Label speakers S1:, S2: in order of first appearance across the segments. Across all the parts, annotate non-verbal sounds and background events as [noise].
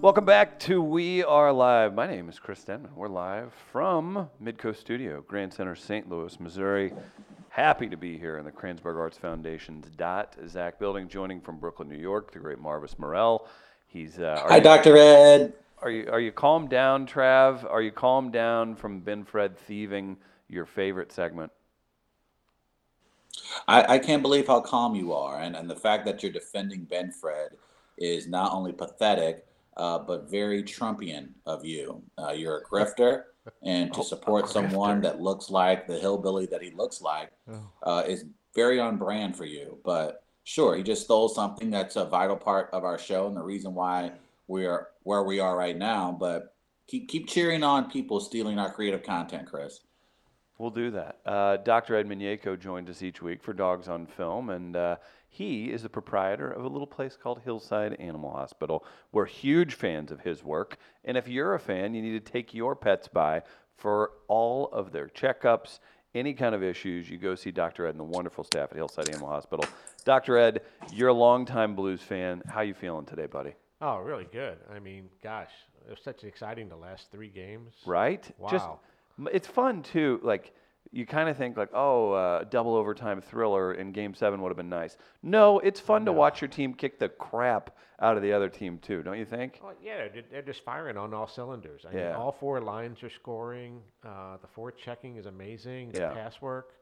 S1: Welcome back to We Are Live. My name is Chris Denman. We're live from Midcoast Studio, Grand Center, St. Louis, Missouri. Happy to be here in the Kranzberg Arts Foundation's Dot Zach building, joining from Brooklyn, New York, the great Marvis Morell. He's uh,
S2: Hi,
S1: you,
S2: Dr. Ed.
S1: Are you are you calmed down, Trav? Are you calmed down from Ben Fred thieving your favorite segment?
S2: I, I can't believe how calm you are, and, and the fact that you're defending Ben Fred is not only pathetic, uh, but very Trumpian of you. Uh, you're a grifter, [laughs] and to
S1: Oh,
S2: support someone that looks like the hillbilly that he looks like uh, is very on brand for you. But sure, he just stole something that's a vital part of our show and the reason why we are where we are right now. But keep keep cheering on people stealing our creative content, Chris.
S1: We'll do that. Uh, Dr. Ed Migneco joins us each week for Dogs on Film, and uh, he is the proprietor of a little place called Hillside Animal Hospital. We're huge fans of his work, and if you're a fan, you need to take your pets by for all of their checkups, any kind of issues. You go see Dr. Ed and the wonderful staff at Hillside Animal Hospital. Dr. Ed, you're a longtime blues fan. How you feeling today, buddy?
S3: Oh, really good. I mean, gosh, it was such an exciting the last three games.
S1: right?
S3: Wow.
S1: m- it's fun too. Like you kind of think like, oh, uh, double overtime thriller in Game Seven would have been nice. No, it's fun to watch your team kick the crap out of the other team too, don't you think?
S3: Well, yeah, they're, they're just firing on all cylinders. I
S1: Yeah.
S3: mean, all four lines are scoring. Uh, the forward checking is amazing. The
S1: Yeah.
S3: pass work.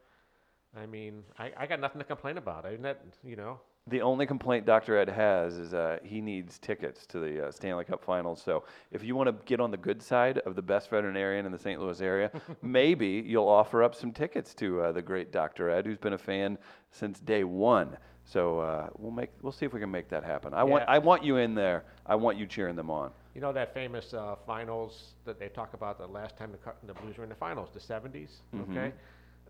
S3: I mean, I, I got nothing to complain about. I that you know.
S1: The only complaint Dr. Ed has is uh, he needs tickets to the uh, Stanley Cup Finals. So if you want to get on the good side of the best veterinarian in the St. Louis area, [laughs] maybe you'll offer up some tickets to uh, the great Dr. Ed, who's been a fan since day one. So uh, we'll make we'll see if we can make that happen. I want I want you in there. I want you cheering them on.
S3: You know that famous uh, finals that they talk about the last time the, the Blues were in the finals, the 70s,
S1: Mhm.
S3: okay,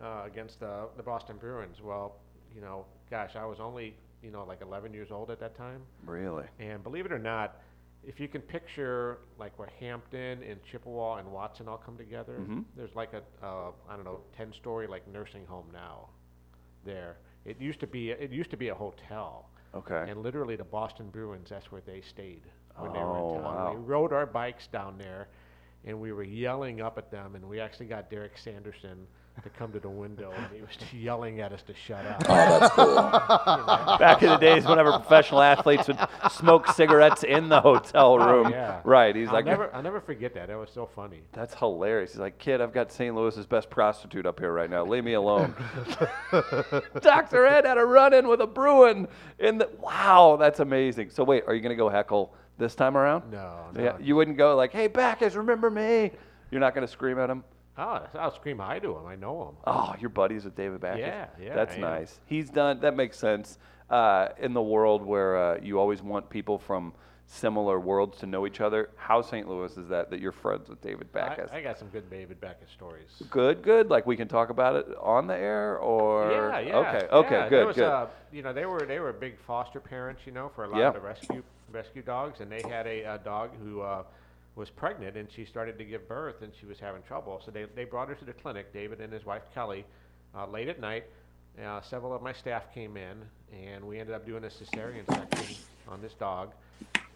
S3: uh, against the Boston Bruins. Well, you know, gosh, I was only you know like 11 years old at that time.
S1: Really?
S3: And believe it or not, if you can picture like where Hampton and Chippewa and Watson all come together,
S1: Mhm.
S3: there's like a uh, I don't know ten story like nursing home now. There, it used to be it used to be a hotel,
S1: Okay.
S3: and literally the Boston Bruins that's where they stayed when they were
S1: Oh,
S3: in town.
S1: wow.
S3: We rode our bikes down there, and we were yelling up at them, and we actually got Derek Sanderson to come to the window, and he was yelling at us to shut up.
S2: Oh, that's cool. [laughs]
S3: You know?
S1: Back in the days, whenever professional athletes would smoke cigarettes in the hotel
S3: Oh,
S1: room,
S3: yeah.
S1: right? He's
S3: I'll
S1: like,
S3: never, I'll never forget that. That was so funny.
S1: That's hilarious. He's like, kid, I've got St. Louis's best prostitute up here right now. Leave me alone. [laughs] Dr. Ed had a run in with a Bruin in the. Wow, that's amazing. So, wait, are you going to go heckle this time around?
S3: No, no.
S1: Yeah, you wouldn't go like, hey, Backes, remember me? You're not going to scream at him?
S3: Oh, I'll scream hi to him. I know him.
S1: Oh, you're buddies with David Backes?
S3: Yeah, yeah,
S1: That's
S3: I am.
S1: nice. He's done, that makes sense. Uh, in the world where uh, you always want people from similar worlds to know each other, how St. Louis is that, that you're friends with David Backes?
S3: I, I got some good David Backes stories.
S1: Good, good. Like we can talk about it on the air, or
S3: Yeah, yeah.
S1: Okay, okay,
S3: yeah,
S1: good,
S3: was,
S1: good.
S3: Uh, you know, they were they were big foster parents, you know, for a lot
S1: Yeah.
S3: of the rescue rescue dogs, and they had a, uh dog who uh, was pregnant, and she started to give birth, and she was having trouble. So they they brought her to the clinic. David and his wife Kelly, uh, late at night. Uh, several of my staff came in, and we ended up doing a cesarean section on this dog.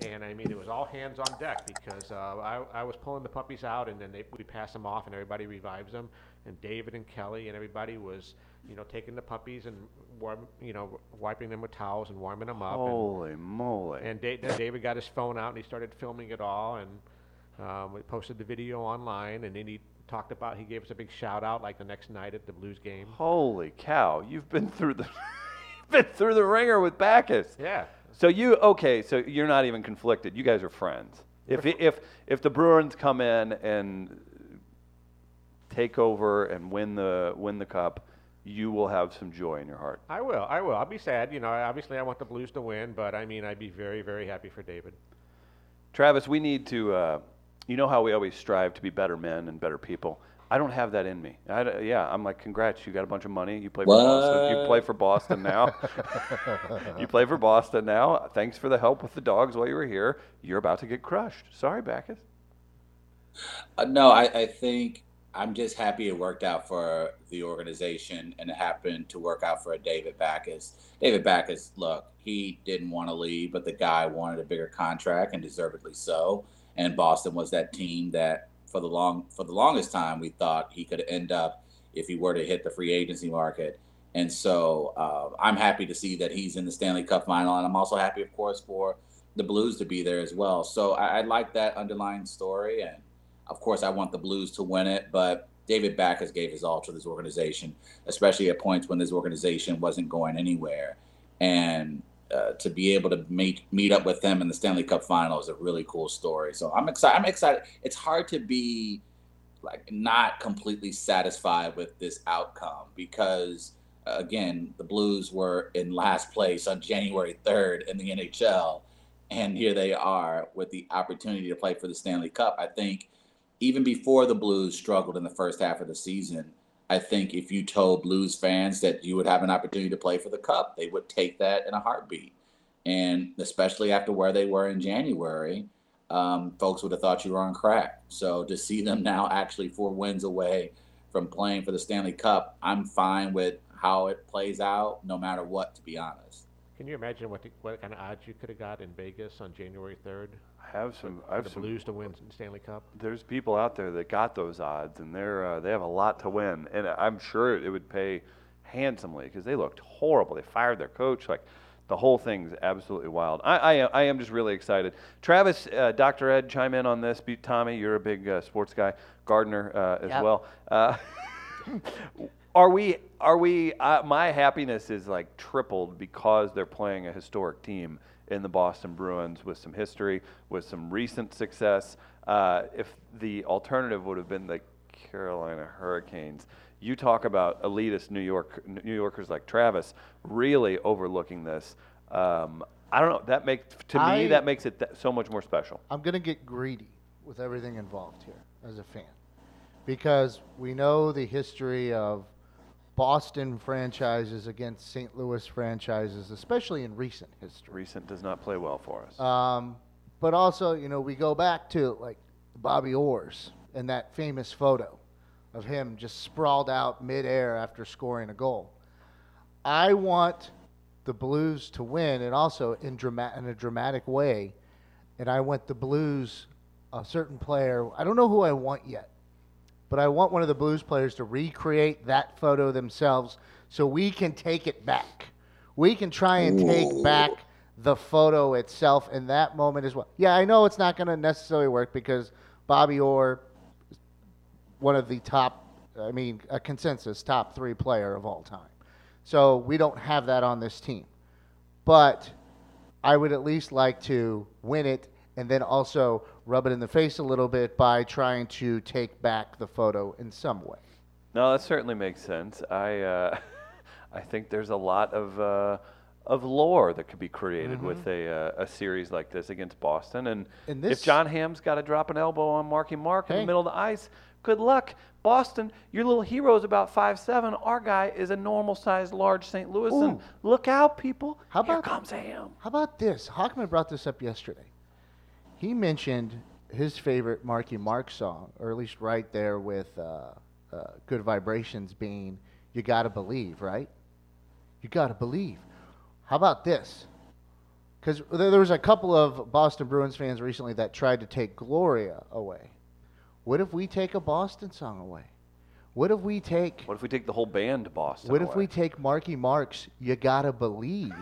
S3: And I mean, it was all hands on deck because uh, I, I was pulling the puppies out, and then they, we pass them off, and everybody revives them. And David and Kelly and everybody was, you know, taking the puppies and warm, you know, wiping them with towels and warming them up. And,
S1: Holy moly!
S3: and da- David got his phone out and he started filming it all, and um, we posted the video online. And then he talked about he gave us a big shout out like the next night at the Blues game.
S1: Holy cow! You've been through the [laughs] been through the ringer with Backes.
S3: Yeah.
S1: So you okay? So you're not even conflicted. You guys are friends. If if if the Bruins come in and take over and win the win the cup, you will have some joy in your heart.
S3: I will. I will. I'll be sad. You know, obviously I want the Blues to win, but I mean, I'd be very, very happy for David.
S1: Travis, we need to. Uh, you know how we always strive to be better men and better people. I don't have that in me. I yeah, I'm like, congrats, you got a bunch of money. You play for Boston. You play for Boston now. [laughs] you play for Boston now. Thanks for the help with the dogs while you were here. You're about to get crushed. Sorry, Backes.
S2: Uh, no, I, I think I'm just happy it worked out for the organization and it happened to work out for a David Backes. David Backes, look, he didn't want to leave, but the guy wanted a bigger contract and deservedly so. And Boston was that team that for the long for the longest time we thought he could end up if he were to hit the free agency market. And so uh, I'm happy to see that he's in the Stanley Cup final, and I'm also happy, of course, for the Blues to be there as well. So I, I like that underlying story, and of course, I want the Blues to win it, but David Backes gave his all to this organization, especially at points when this organization wasn't going anywhere. And uh, to be able to meet meet up with them in the Stanley Cup Final is a really cool story. So I'm excited. I'm excited. It's hard to be like not completely satisfied with this outcome because uh, again, the Blues were in last place on January 3rd in the NHL, and here they are with the opportunity to play for the Stanley Cup. I think even before the Blues struggled in the first half of the season, I think if you told Blues fans that you would have an opportunity to play for the Cup, they would take that in a heartbeat. And especially after where they were in January, um, folks would have thought you were on crack. So to see them [laughs] now actually four wins away from playing for the Stanley Cup, I'm fine with how it plays out, no matter what, to be honest.
S3: Can you imagine what the, what kind of odds you could have got in Vegas on January 3rd?
S1: I have some. I have
S3: the
S1: some.
S3: Blues to win Stanley Cup.
S1: There's people out there that got those odds, and they're uh, they have a lot to win, and I'm sure it would pay handsomely because they looked horrible. They fired their coach, like the whole thing's absolutely wild. I, I, I am just really excited. Travis, uh, Dr. Ed, chime in on this. Be- Tommy, you're a big uh, sports guy. Gardner uh, as
S4: Yep.
S1: well. Uh, [laughs] are we? Are we? Uh, my happiness is like tripled because they're playing a historic team in the Boston Bruins with some history, with some recent success. Uh, if the alternative would have been the Carolina Hurricanes, you talk about elitist New York New Yorkers like Travis really overlooking this. Um, I don't know. That makes to me that makes it th- so much more special.
S4: I'm going to get greedy with everything involved here as a fan because we know the history of Boston franchises against St. Louis franchises, especially in recent history.
S1: Recent does not play well for us.
S4: Um, but also, you know, we go back to like Bobby Orr's and that famous photo of him just sprawled out midair after scoring a goal. I want the Blues to win, and also in drama- in a dramatic way. And I want the Blues, a certain player. I don't know who I want yet, but I want one of the Blues players to recreate that photo themselves, so we can take it back. We can try and take back the photo itself in that moment as well. Yeah, I know it's not going to necessarily work because Bobby Orr one of the top, I mean, a consensus top three player of all time. So we don't have that on this team. But I would at least like to win it and then also rub it in the face a little bit by trying to take back the photo in some way.
S1: No, that certainly makes sense. I uh, [laughs] I think there's a lot of uh, of lore that could be created with a uh, a series like this against Boston. And,
S4: And
S1: if Jon Hamm's got to drop an elbow on Marky Mark in the middle of the ice, good luck. Boston, your little hero is about five seven. Our guy is a normal sized large St. Louis. And look out, people.
S4: How
S1: Here
S4: about-
S1: comes Ham.
S4: How about this? Hockman brought this up yesterday. He mentioned his favorite Marky Mark song, or at least right there with uh, uh, Good Vibrations being You Gotta Believe, right? You Gotta Believe. How about this? Because there, there was a couple of Boston Bruins fans recently that tried to take Gloria away. What if we take a Boston song away? What if we take
S1: What if we take the whole band to Boston?
S4: what if we take Marky Mark's "You Gotta Believe"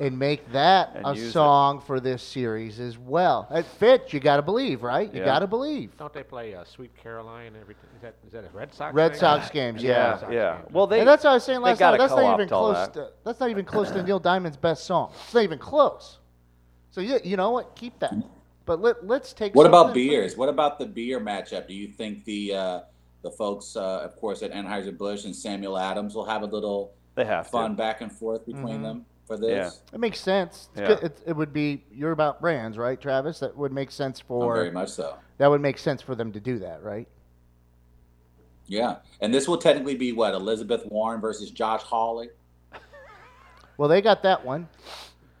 S4: and make that
S1: And
S4: a
S1: use it.
S4: song for this series as well? It fits. You gotta believe, right? You
S1: Yeah.
S4: gotta believe.
S3: Don't they play uh, Sweet Caroline? Every is that is that a Red Sox?
S4: Red
S3: thing?
S4: Sox games,
S1: Yeah,
S4: yeah.
S3: Sox
S1: yeah.
S3: game.
S1: Well, they
S4: and that's what I was saying last night. That's not even close.
S1: that.
S4: To, that's not even close to Neil Diamond's best song. It's not even close. So you you know what? Keep that. But let let's take.
S2: What about
S4: something-
S2: beers? What about the beer matchup? Do you think the uh, the folks, uh, of course, at Anheuser Busch and Samuel Adams will have a little
S1: they have
S2: fun
S1: to.
S2: back and forth between
S4: Mhm.
S2: them for this?
S4: It makes sense.
S1: Yeah.
S4: It, it would be you're about brands, right, Travis? That would make sense
S2: Oh,
S4: for
S2: very much so.
S4: that would make sense for them to do that, right?
S2: Yeah, and this will technically be what Elizabeth Warren versus Josh Hawley.
S4: Well, they got that one. [laughs]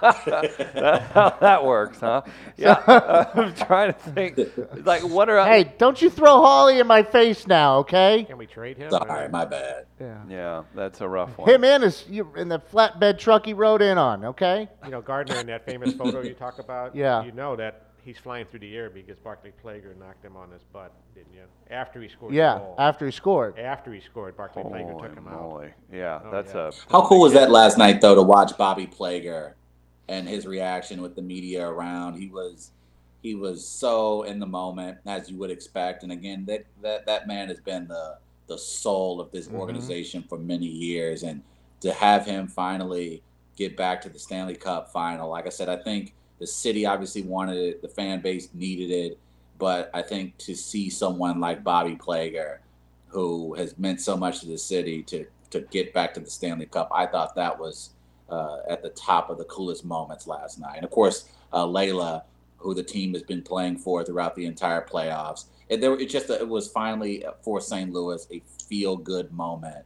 S1: That's how that works, huh? Yeah. [laughs] I'm trying to think. Like, what are
S4: Hey, don't you throw Hawley in my face now, okay?
S3: Can we trade him?
S2: Sorry, my bad.
S4: Yeah.
S1: Yeah, that's a rough one.
S4: Him and his you, in the flatbed truck he rode in on, okay?
S3: You know, Gardner in that famous photo you talk about.
S4: Yeah.
S3: You know that he's flying through the air because Barclay Plager knocked him on his butt, didn't you? After he scored the
S4: Yeah,
S3: goal.
S4: after he scored.
S3: After he scored, Barclay Plager
S1: Holy
S3: took him out.
S1: moly. Yeah,
S3: Oh,
S1: that's
S3: yeah.
S1: a.
S2: How cool was that last night though to watch Bobby Plager and his reaction with the media around? He was he was so in the moment as you would expect. And again, that that, that man has been the the soul of this
S4: Mhm.
S2: organization for many years. And to have him finally get back to the Stanley Cup final, like I said, I think the city obviously wanted it, the fan base needed it, but I think to see someone like Bobby Plager who has meant so much to the city to to get back to the Stanley Cup. I thought that was uh, at the top of the coolest moments last night. And of course, uh, Layla, who the team has been playing for throughout the entire playoffs. And there, it just it was finally for St. Louis a feel good moment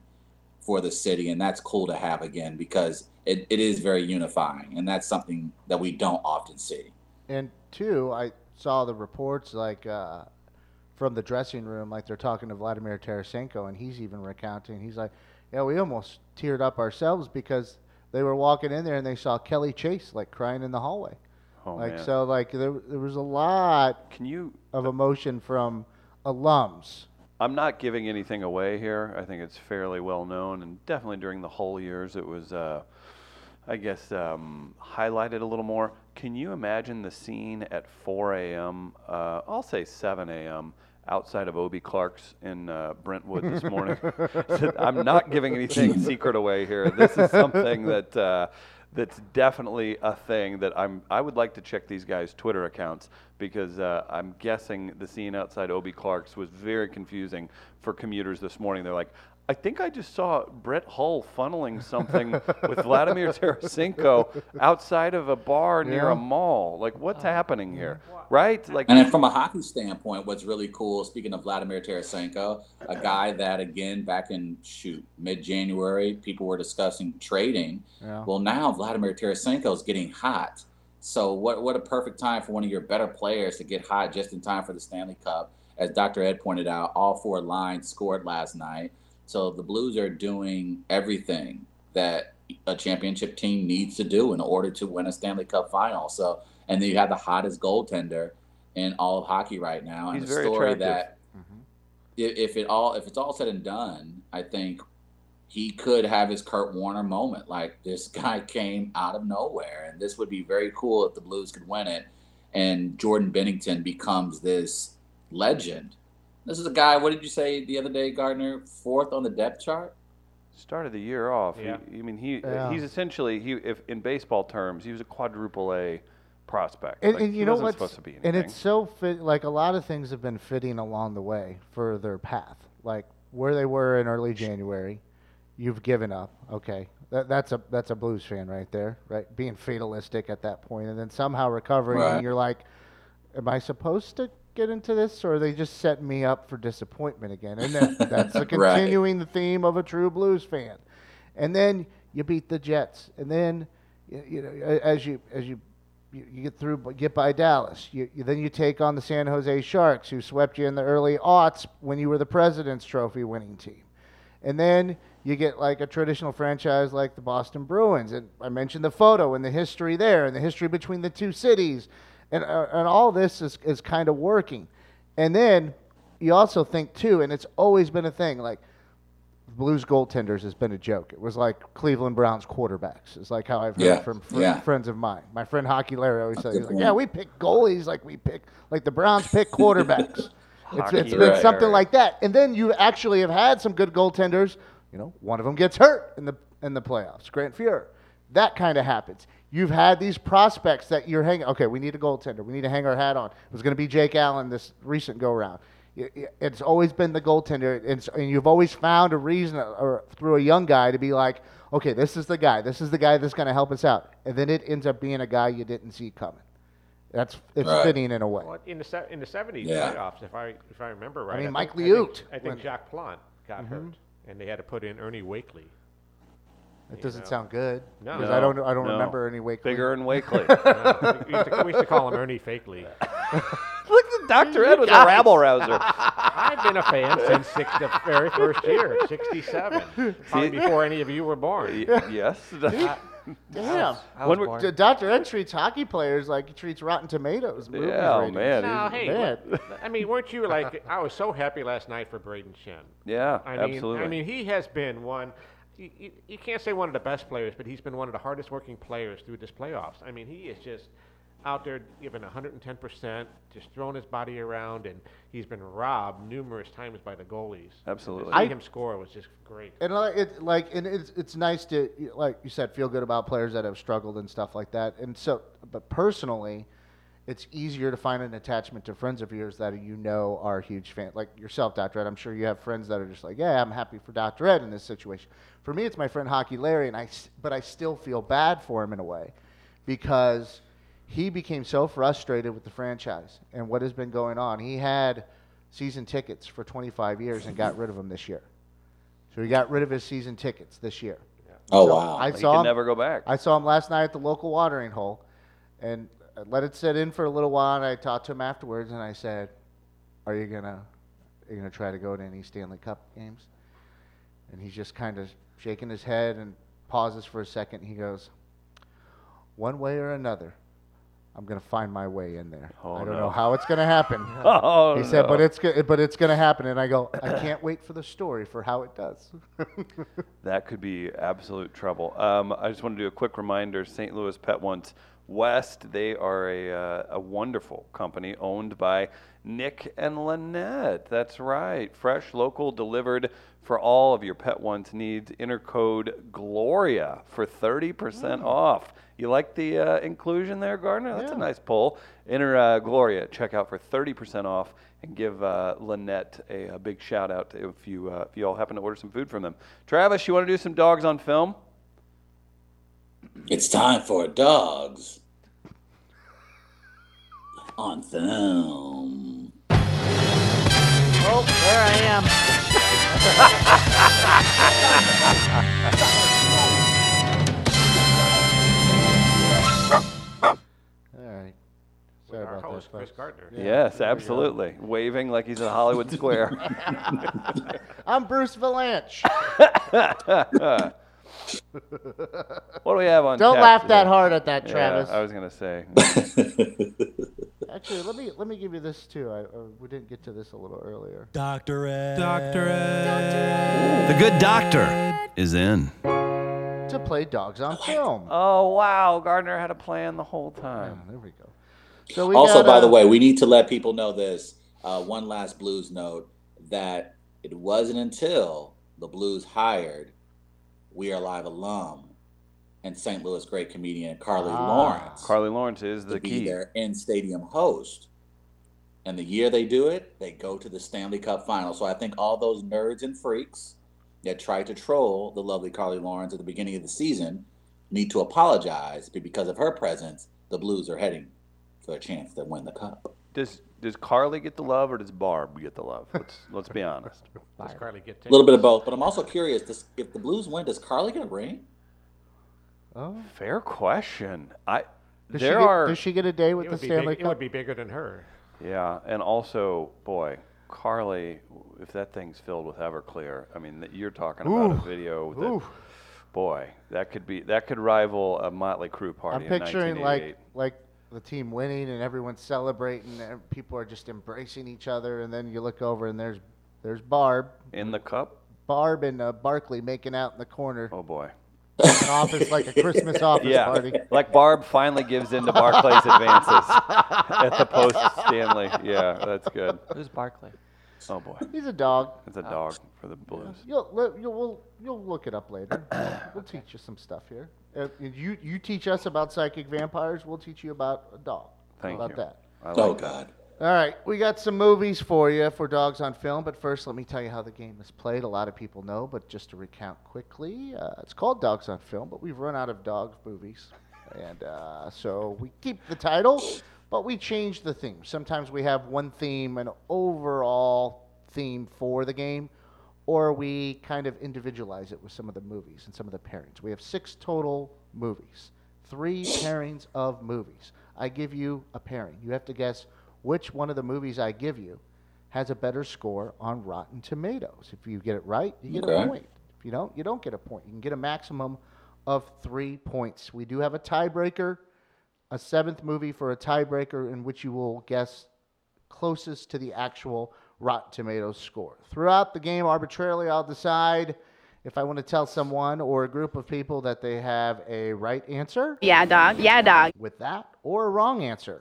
S2: for the city, and that's cool to have again because it, it is very unifying, and that's something that we don't often see.
S4: And two, I saw the reports like uh, from the dressing room, like they're talking to Vladimir Tarasenko, and he's even recounting. He's like, "Yeah, we almost teared up ourselves because they were walking in there and they saw Kelly Chase like crying in the hallway.
S1: Oh,
S4: like
S1: man.
S4: so, like there there was a lot
S1: Can you?
S4: of emotion from alums.
S1: I'm not giving anything away here. I think it's fairly well known, and definitely during the whole years, it was, uh, I guess, um, highlighted a little more. Can you imagine the scene at 4 a.m., uh, I'll say 7 a.m., outside of Obie Clark's in uh, Brentwood this morning? [laughs] I'm not giving anything [laughs] secret away here. This is something that. Uh, that's definitely a thing that I'm. I would like to check these guys' Twitter accounts because uh, I'm guessing the scene outside Obie Clark's was very confusing for commuters this morning. They're like, I think I just saw Brett Hull funneling something with Vladimir Tarasenko outside of a bar near
S4: Yeah.
S1: a mall. Like, what's oh. happening here? Right? Like,
S2: And then from a hockey standpoint, what's really cool, speaking of Vladimir Tarasenko, a guy that again back in shoot mid January, people were discussing trading.
S4: Yeah.
S2: Well, now Vladimir Tarasenko is getting hot. So what what a perfect time for one of your better players to get hot just in time for the Stanley Cup. As Dr. Ed pointed out, all four lines scored last night. So the Blues are doing everything that a championship team needs to do in order to win a Stanley Cup final. So and then you have the hottest goaltender in all of hockey right now. And
S1: He's
S2: the
S1: very
S2: story
S1: attractive.
S2: that mm-hmm. if, if it all if it's all said and done, I think he could have his Kurt Warner moment. Like this [laughs] guy came out of nowhere, and this would be very cool if the Blues could win it, and Jordan Binnington becomes this legend. This is a guy. What did you say the other day, Gardner? Fourth on the depth chart.
S1: started the year off.
S3: Yeah.
S1: He, I mean, he
S4: Yeah.
S1: he's essentially he if in baseball terms, he was a quadruple A prospect.
S4: And,
S1: Like,
S4: and
S1: he
S4: you know
S1: wasn't
S4: what's
S1: supposed to be
S4: and it's so fit like a lot of things have been fitting along the way for their path like where they were in early january you've given up okay that, that's a that's a blues fan right there right being fatalistic at that point and then somehow recovering
S2: Right.
S4: and you're like am i supposed to get into this or are they just setting me up for disappointment again and that, [laughs] that's a
S2: Right.
S4: continuing the theme of a true blues fan and then you beat the jets and then you, you know as you as you you, you get through, get by Dallas. You, you, then you take on the San Jose Sharks, who swept you in the early aughts when you were the President's Trophy winning team. And then you get like a traditional franchise like the Boston Bruins. And I mentioned the photo and the history there and the history between the two cities. And, uh, and all this is, is kind of working. And then you also think, too, and it's always been a thing, like Blues goaltenders has been a joke. It was like Cleveland Browns quarterbacks. It's like how I've heard
S2: Yeah,
S4: from fr-
S2: yeah.
S4: friends of mine. My friend Hockey Larry always says, like, "Yeah, we pick goalies like we pick like the Browns pick [laughs] quarterbacks." it's,
S1: Hockey
S4: it's been
S2: Larry.
S4: something like that. And then you actually have had some good goaltenders. You know, one of them gets hurt in the in the playoffs. Grant Fuhr. That kind of happens. You've had these prospects that you're hanging. Okay, we need a goaltender. We need to hang our hat on. It was going to be Jake Allen this recent go round. Y- y- It's always been the goaltender, and, and you've always found a reason, uh, or through a young guy, to be like, okay, this is the guy. This is the guy that's going to help us out. And then it ends up being a guy you didn't see coming. That's it's
S2: Right.
S4: fitting in a way.
S3: Well, in the se- in the seventies
S2: Yeah.
S3: playoffs, if I if I remember right, I
S4: mean,
S3: think-
S4: Mike
S3: I think,
S4: Liut
S3: I think
S4: when-
S3: Jacques Plante got mm-hmm. hurt, and they had to put in Ernie Wakely.
S4: It doesn't
S3: know.
S4: sound good.
S3: No.
S4: because I don't. I don't
S1: No.
S4: remember any Wakely.
S1: Bigger and Wakely. [laughs]
S3: No, we, used to, we used to call him Ernie Fakely. [laughs]
S1: Look at Dr. Ed was a rabble rouser. [laughs]
S3: I've been a fan since six, the very first year, 67. Probably before any of you were born.
S1: Y- yes.
S4: Damn.
S5: I
S1: When
S5: was
S1: we-
S5: born.
S4: D- Dr. Ed treats hockey players like he treats Rotten Tomatoes. movies
S1: Yeah, oh, man.
S3: No, hey,
S4: Man.
S3: I mean, weren't you like? I was so happy last night for Brayden Schenn.
S1: Yeah,
S3: I mean,
S1: absolutely.
S3: I mean, he has been one. You, you, you can't say one of the best players, but he's been one of the hardest working players through this playoffs. I mean, he is just out there giving 110%, just throwing his body around, and he's been robbed numerous times by the goalies.
S1: Absolutely.
S3: To see
S4: I-
S3: him score was just great.
S4: And like it, like, and it's it's nice to like you said, feel good about players that have struggled and stuff like that. And so, but personally, it's easier to find an attachment to friends of yours that you know are huge fans, like yourself, Dr. Ed. I'm sure you have friends that are just like, yeah, I'm happy for Dr. Ed in this situation. For me, it's my friend Hockey Larry, and I, s- but I still feel bad for him in a way, because he became so frustrated with the franchise and what has been going on. He had season tickets for 25 years and got rid of them this year. So he got rid of his season tickets this year.
S2: Oh
S4: So
S2: wow.
S4: I
S1: he can
S4: him,
S1: never go back.
S4: I saw him last night at the local watering hole, and I let it sit in for a little while. And I talked to him afterwards, and I said, "Are you gonna, are you gonna try to go to any Stanley Cup games?" And he's just kind of shaking his head and pauses for a second. He goes, "One way or another, I'm gonna find my way in there.
S1: Oh,
S4: I don't
S1: no.
S4: know how it's gonna happen." [laughs]
S1: oh,
S4: He said,
S1: no.
S4: "But it's go- but it's gonna happen." And I go, "I can't wait for the story for how it does." [laughs]
S1: That could be absolute trouble. Um, I just want to do a quick reminder St. Louis Pet Wants West, they are a, uh, a wonderful company owned by Nick and Lynette. That's right. Fresh, local, delivered for all of your Pet Wants needs. Enter code GLORIA for 30% off. You like the uh, inclusion there, Gardner? That's a nice pull. Enter uh, Gloria at checkout for 30% off and give uh, Lynette a, a big shout out if you uh, if you all happen to order some food from them. Travis, you want to do some dogs on film?
S2: It's time for dogs on film.
S4: oh, there I am. All right.
S3: With
S4: Sorry
S3: our
S4: about
S3: host,
S4: that,
S3: Chris
S4: folks.
S3: Gardner.
S1: Yes, absolutely. Waving like he's in Hollywood Square. [laughs]
S4: I'm Bruce Vilanch. [laughs]
S1: what do we have on?
S4: Don't
S1: tap
S4: laugh
S1: today?
S4: that hard at that,
S1: Yeah,
S4: Travis.
S1: I was gonna say. [laughs]
S4: Actually, let me let me give you this too. I, uh, we didn't get to this a little earlier.
S6: Dr. Ed. Dr. Ed. The good doctor is in.
S4: To play dogs on film.
S1: oh wow, Gardner had a plan the whole time.
S4: there we go. So we
S2: also,
S4: got,
S2: by
S4: uh,
S2: the way, we need to let people know this. Uh, one last Blues note that it wasn't until the Blues hired We Are Live alum and St. Louis great comedian Carly
S4: Ah.
S2: Lawrence
S1: Carly Lawrence is the
S2: to
S1: the
S2: be
S1: key.
S2: their in stadium host. And the year they do it, they go to the Stanley Cup final. So I think all those nerds and freaks that tried to troll the lovely Carly Lawrence at the beginning of the season need to apologize because of her presence, the Blues are heading for a chance to win the cup.
S1: Does does Carly get the love or does Barb get the love? Let's [laughs] let's be honest.
S3: Does Carly get
S2: A little bit of both, but I'm also curious does, if the Blues win, does Carly get a ring?
S4: Oh.
S1: Fair question. I
S4: Does
S1: there
S4: she get,
S1: are
S4: Does she get a day with the Stanley
S3: big, it would be bigger than her.
S1: yeah, and also boy, Carly, if that thing's filled with Everclear, I mean, you're talking about
S4: Ooh.
S1: a video that
S4: Ooh.
S1: boy, that could be that could rival a Motley Crue party.
S4: I'm picturing
S1: in
S4: like like the team winning and everyone's celebrating and people are just embracing each other and then you look over and there's there's Barb,
S1: in the cup.
S4: Barb and uh, Barclay making out in the corner,
S1: Oh boy.
S4: An office like a Christmas [laughs] office
S1: Yeah,
S4: party.
S1: like Barb finally gives in to Barclay's advances at the post Stanley. Yeah, that's good.
S5: Who's Barclay?
S1: Oh boy,
S4: He's a dog.
S1: it's a dog for the Blues.
S4: You'll you'll you'll look it up later. [clears throat] we'll teach you some stuff here. Uh, you you teach us about psychic vampires. We'll teach you about a dog.
S1: Thank
S4: How about
S1: you.
S4: that?
S1: I like
S2: Oh,
S1: that.
S4: All right, we got some movies for you for Dogs on Film, but first let me tell you how the game is played. A lot of people know, but just to recount quickly, uh, it's called Dogs on Film, but we've run out of dog movies, and uh, so we keep the title, but we change the theme. Sometimes we have one theme, an overall theme for the game, or we kind of individualize it with some of the movies and some of the pairings. We have six total movies, three pairings of movies. I give you a pairing. You have to guess which one of the movies I give you has a better score on Rotten Tomatoes. If you get it right, you get a point. If you don't, you don't get a point. You can get a maximum of three points. We do have a tiebreaker, a seventh movie for a tiebreaker in which you will guess closest to the actual Rotten Tomatoes score. Throughout the game, arbitrarily, I'll decide if I want to tell someone or a group of people that they have a right answer
S5: Yeah, dog. Yeah, dog.
S4: with that or a wrong answer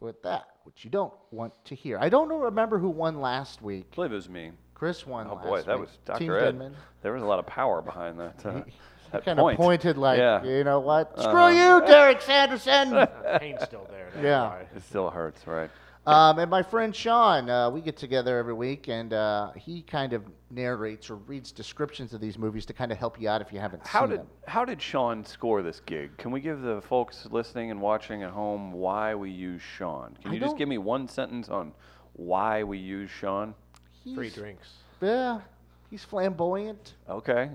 S4: with that, which you don't want to hear. I don't remember who won last week.
S1: I believe it was me.
S4: Chris won
S1: Oh
S4: last
S1: boy, that
S4: week.
S1: was
S4: Team
S1: Dr. Ed.
S4: Denman.
S1: There was a lot of power behind that. Uh, that
S4: Kind of pointed like,
S1: yeah,
S4: you know what? Screw
S1: Uh-huh.
S4: you, Derek Sanderson.
S3: the [laughs] Pain's still there.
S4: Yeah.
S3: why.
S1: it still hurts, right?
S4: Um, and my friend Sean, uh, we get together every week, and uh, he kind of narrates or reads descriptions of these movies to kind of help you out if you haven't
S1: How
S4: seen
S1: did
S4: them.
S1: how did Sean score this gig? Can we give the folks listening and watching at home why we use Sean? Can
S4: I
S1: you just give me one sentence on why we use Sean?
S3: Free
S4: He's-
S3: drinks.
S4: Yeah, he's flamboyant.
S1: Okay.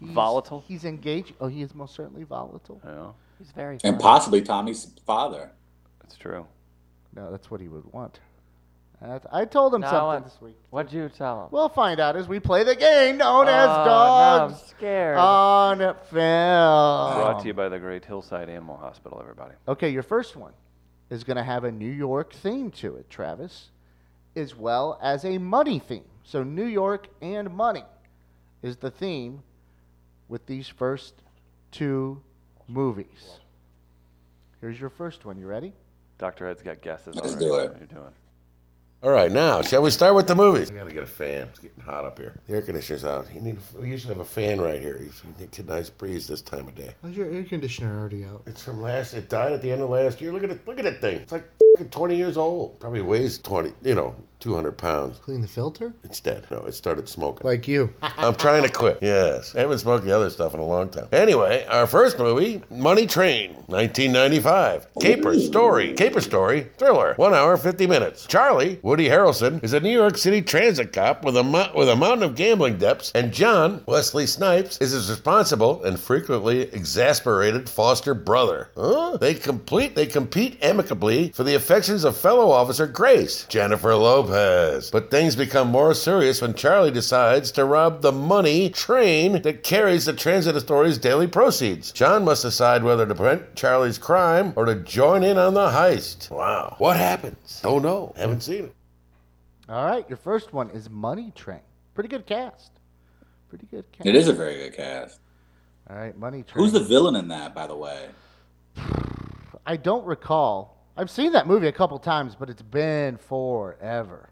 S4: He's,
S1: Volatile?
S4: He's engaged. Oh, he is most certainly volatile.
S1: Yeah,
S7: He's very
S2: And
S7: funny.
S2: possibly Tommy's father.
S1: that's true.
S4: No, that's what he would want. That's- I told him
S7: No,
S4: something
S7: what-
S4: this week.
S7: What'd you tell him?
S4: We'll find out as we play the game known oh, as
S7: Oh, no, I'm
S4: Dogs
S7: scared.
S4: on Film.
S1: Brought to you by the great Hillside Animal Hospital, everybody.
S4: Okay, your first one is going to have a New York theme to it, Travis, as well as a money theme. So, New York and money is the theme with these first two movies. Here's your first one. You ready?
S1: Dr. Ed's got guesses.
S2: Let's do it.
S1: What are doing?
S8: All right, now shall we start with the movies? I gotta get a fan. It's getting hot up here. The air conditioner's out. You need. We usually have a fan right here. You get a nice breeze this time of day.
S9: Why's your air conditioner already out?
S8: It's from last. It died at the end of last year. Look at it. Look at that thing. It's like 20 years old. Probably weighs 20. You know, 200 pounds.
S9: Clean the filter?
S8: It's dead. No, it started smoking.
S9: Like you. [laughs]
S8: I'm trying to quit. Yes. I haven't smoked the other stuff in a long time. Anyway, our first movie, Money Train, 1995. Caper Story. Caper Story. Thriller. One hour, 50 minutes. Charlie, Woody Harrelson, is a New York City transit cop with a, mo- with a mountain of gambling debts, and John, Wesley Snipes, is his responsible and frequently exasperated foster brother. Huh? They complete, they compete amicably for the affections of fellow officer Grace, Jennifer Lopez. But things become more serious when Charlie decides to rob the money train that carries the transit authority's daily proceeds. John must decide whether to prevent Charlie's crime or to join in on the heist. Wow. What happens? Don't know. Haven't seen it.
S4: All right, your first one is Money Train. Pretty good cast. Pretty good cast.
S2: It is a very good cast.
S4: All right, Money Train.
S2: Who's the villain in that, by the way? [sighs]
S4: I don't recall. I've seen that movie a couple times, but it's been forever.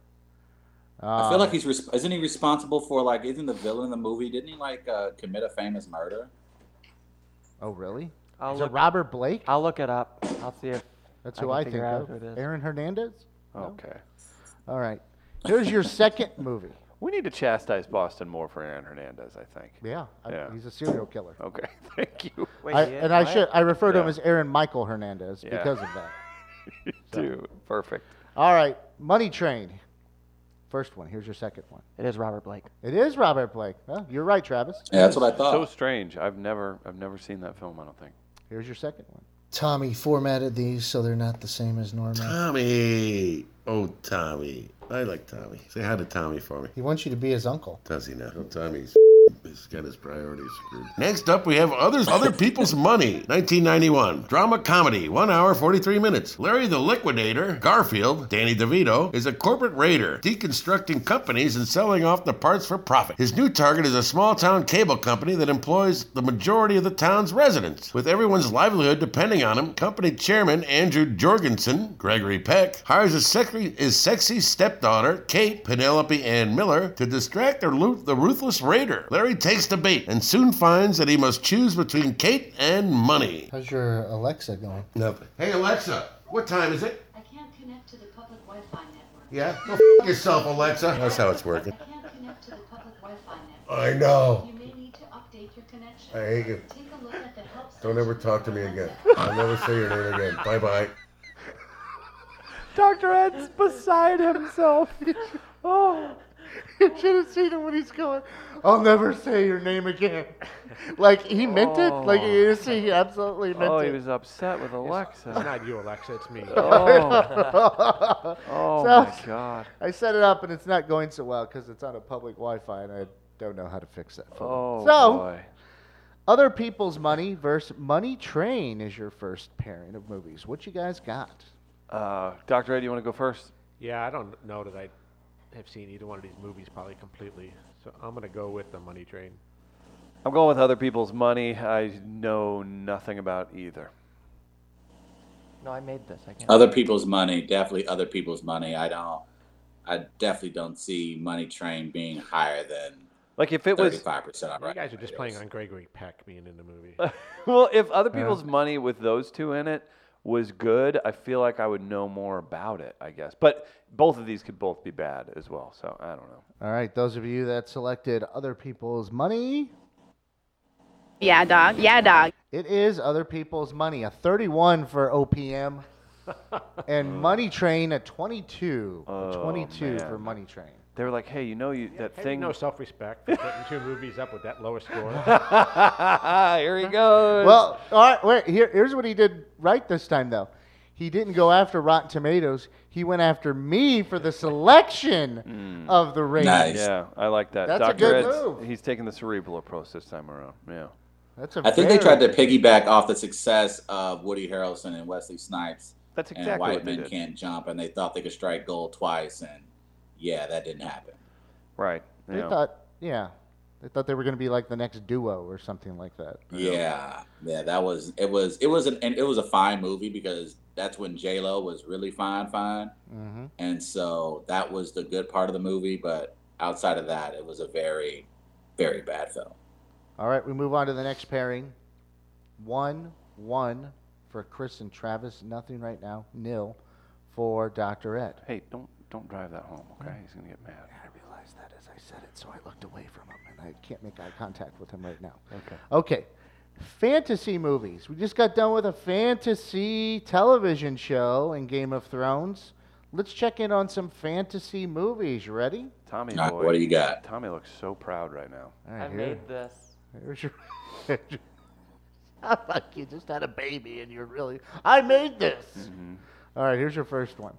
S2: I feel like he's res- isn't he responsible for like isn't the villain in the movie? Didn't he like uh, commit a famous murder?
S4: Oh, really?
S7: I'll
S4: is it Robert Blake?
S7: I'll look it up. I'll see if
S4: That's
S7: I
S4: who I think of.
S7: who it is.
S4: Aaron Hernandez? No?
S1: Okay.
S4: All right. Here's your second [laughs] movie.
S1: We need to chastise Boston more for Aaron Hernandez, I think.
S4: Yeah, I,
S1: Yeah.
S4: he's a serial killer.
S1: Okay, [laughs] thank you.
S7: Wait,
S4: I,
S7: he is?
S4: and I should I refer to him as Aaron Michael Hernandez
S1: Yeah.
S4: because of that. [laughs]
S1: Dude, perfect.
S4: All right, Money Train. First one. Here's your second one.
S7: It is Robert Blake.
S4: It is Robert Blake. Well, you're right, Travis.
S2: Yeah, that's what I thought.
S1: So strange. I've never, I've never seen that film. I don't think.
S4: Here's your second one.
S9: Tommy formatted these so they're not the same as normal.
S8: Tommy. Oh, Tommy. I like Tommy. Say hi to Tommy for me.
S9: He wants you to be his uncle.
S8: Does he now? Tommy's he's got his priorities screwed. Next up, we have others, other people's [laughs] money. 1991 drama comedy, one hour 43 minutes. Larry the Liquidator, Garfield, Danny DeVito, is a corporate raider, deconstructing companies and selling off the parts for profit. His new target is a small town cable company that employs the majority of the town's residents. With everyone's livelihood depending on him, company chairman Andrew Jorgensen, Gregory Peck, hires his, sexy, his sexy stepdaughter, Kate, Penelope Ann Miller, to distract or loot the ruthless raider. Larry takes the bait and soon finds that he must choose between Kate and money.
S9: How's your Alexa going?
S8: Nothing. Hey, Alexa, what time is it?
S10: I can't connect to the public Wi-Fi network.
S8: Yeah? Go f- yourself, Alexa. That's how it's working.
S10: I can't connect to the public Wi-Fi network.
S8: I know.
S10: You may need to update your connection.
S8: I hate you.
S10: Take a look at the help
S8: Don't ever talk to me again. I'll never say your name again. Bye bye.
S1: Dr. Ed's beside himself. [laughs] Oh.
S4: You [laughs] should have seen him when he's going. I'll never say your name again. [laughs] Like he meant it. Like you see, he absolutely meant it.
S1: Oh,
S4: it.
S1: he was upset with Alexa.
S3: It's
S1: Alexa.
S3: not you, Alexa. It's me. [laughs]
S1: Oh, oh
S4: So-
S1: my God.
S4: I set it up and it's not going so well because it's on a public Wi-Fi and I don't know how to fix that. For
S1: Oh
S4: them. So,
S1: boy.
S4: other people's money versus Money Train is your first pairing of movies. What you guys got?
S1: Uh, Dr. Ed, you want to go first?
S3: Yeah, I don't know that I have seen either one of these movies probably completely. So I'm gonna go with the Money Train.
S1: I'm going with other people's money. I know nothing about either.
S7: No, I made this. I can't.
S2: Other people's money, definitely other people's money. I don't. I definitely don't see Money Train being higher than
S1: Like if it was
S2: thirty-five percent.
S3: You guys are just playing on Gregory Peck being in the movie. [laughs]
S1: well, if other uh, people's money with those two in it was good, I feel like I would know more about it, I guess. But both of these could both be bad as well, so I don't know.
S4: All right, those of you that selected other people's money,
S5: Yeah, dog. Yeah, dog.
S4: it is other people's money. A 31 for OPM, [laughs] and Money Train at 22. A
S1: Oh,
S4: 22 for. Money Train.
S1: They were like, "Hey, you know you that
S3: Have
S1: thing."
S3: no self-respect for putting two movies up with that lower score. [laughs]
S1: Here he goes.
S4: Well, all right, wait. Here, here's what he did right this time, though. He didn't go after Rotten Tomatoes. He went after me for the selection hmm. of the rating.
S2: Nice.
S1: yeah, I like that.
S4: That's a
S1: Dr.
S4: good
S1: Ed's-
S4: move.
S1: He's taking the cerebral approach this time around. Yeah.
S4: That's a
S2: I think they tried to piggyback off the success of Woody Harrelson and Wesley Snipes
S1: That's
S2: and
S1: exactly
S2: White
S1: what they
S2: Men
S1: did.
S2: Can't Jump, and they thought they could strike gold twice, and yeah, that didn't happen.
S1: Right.
S4: They
S1: Yeah.
S4: thought, yeah, they thought they were going to be like the next duo or something like that.
S2: Yeah, yeah, that was it. Was it was an and it was a fine movie because that's when J Lo was really fine, fine,
S4: hmm
S2: and so that was the good part of the movie. But outside of that, it was a very, very bad film.
S4: All right, we move on to the next pairing. One, one for Chris and Travis. Nothing right now. Nil for Dr. Ed.
S1: Hey, don't don't drive that home, okay? He's gonna get mad.
S4: I realized that as I said it, so I looked away from him, and I can't make eye contact with him right now.
S1: Okay.
S4: Okay. Fantasy movies. We just got done with a fantasy television show in Game of Thrones. Let's check in on some fantasy movies. You ready?
S1: Tommy
S2: All right,
S1: boy.
S2: what do you got?
S1: Tommy looks so proud right now.
S4: All
S7: I
S4: here-
S7: made this.
S4: Here's your. [laughs] Ah, like you just had a baby and you're really. I made this. Mm-hmm. All right, here's your first one.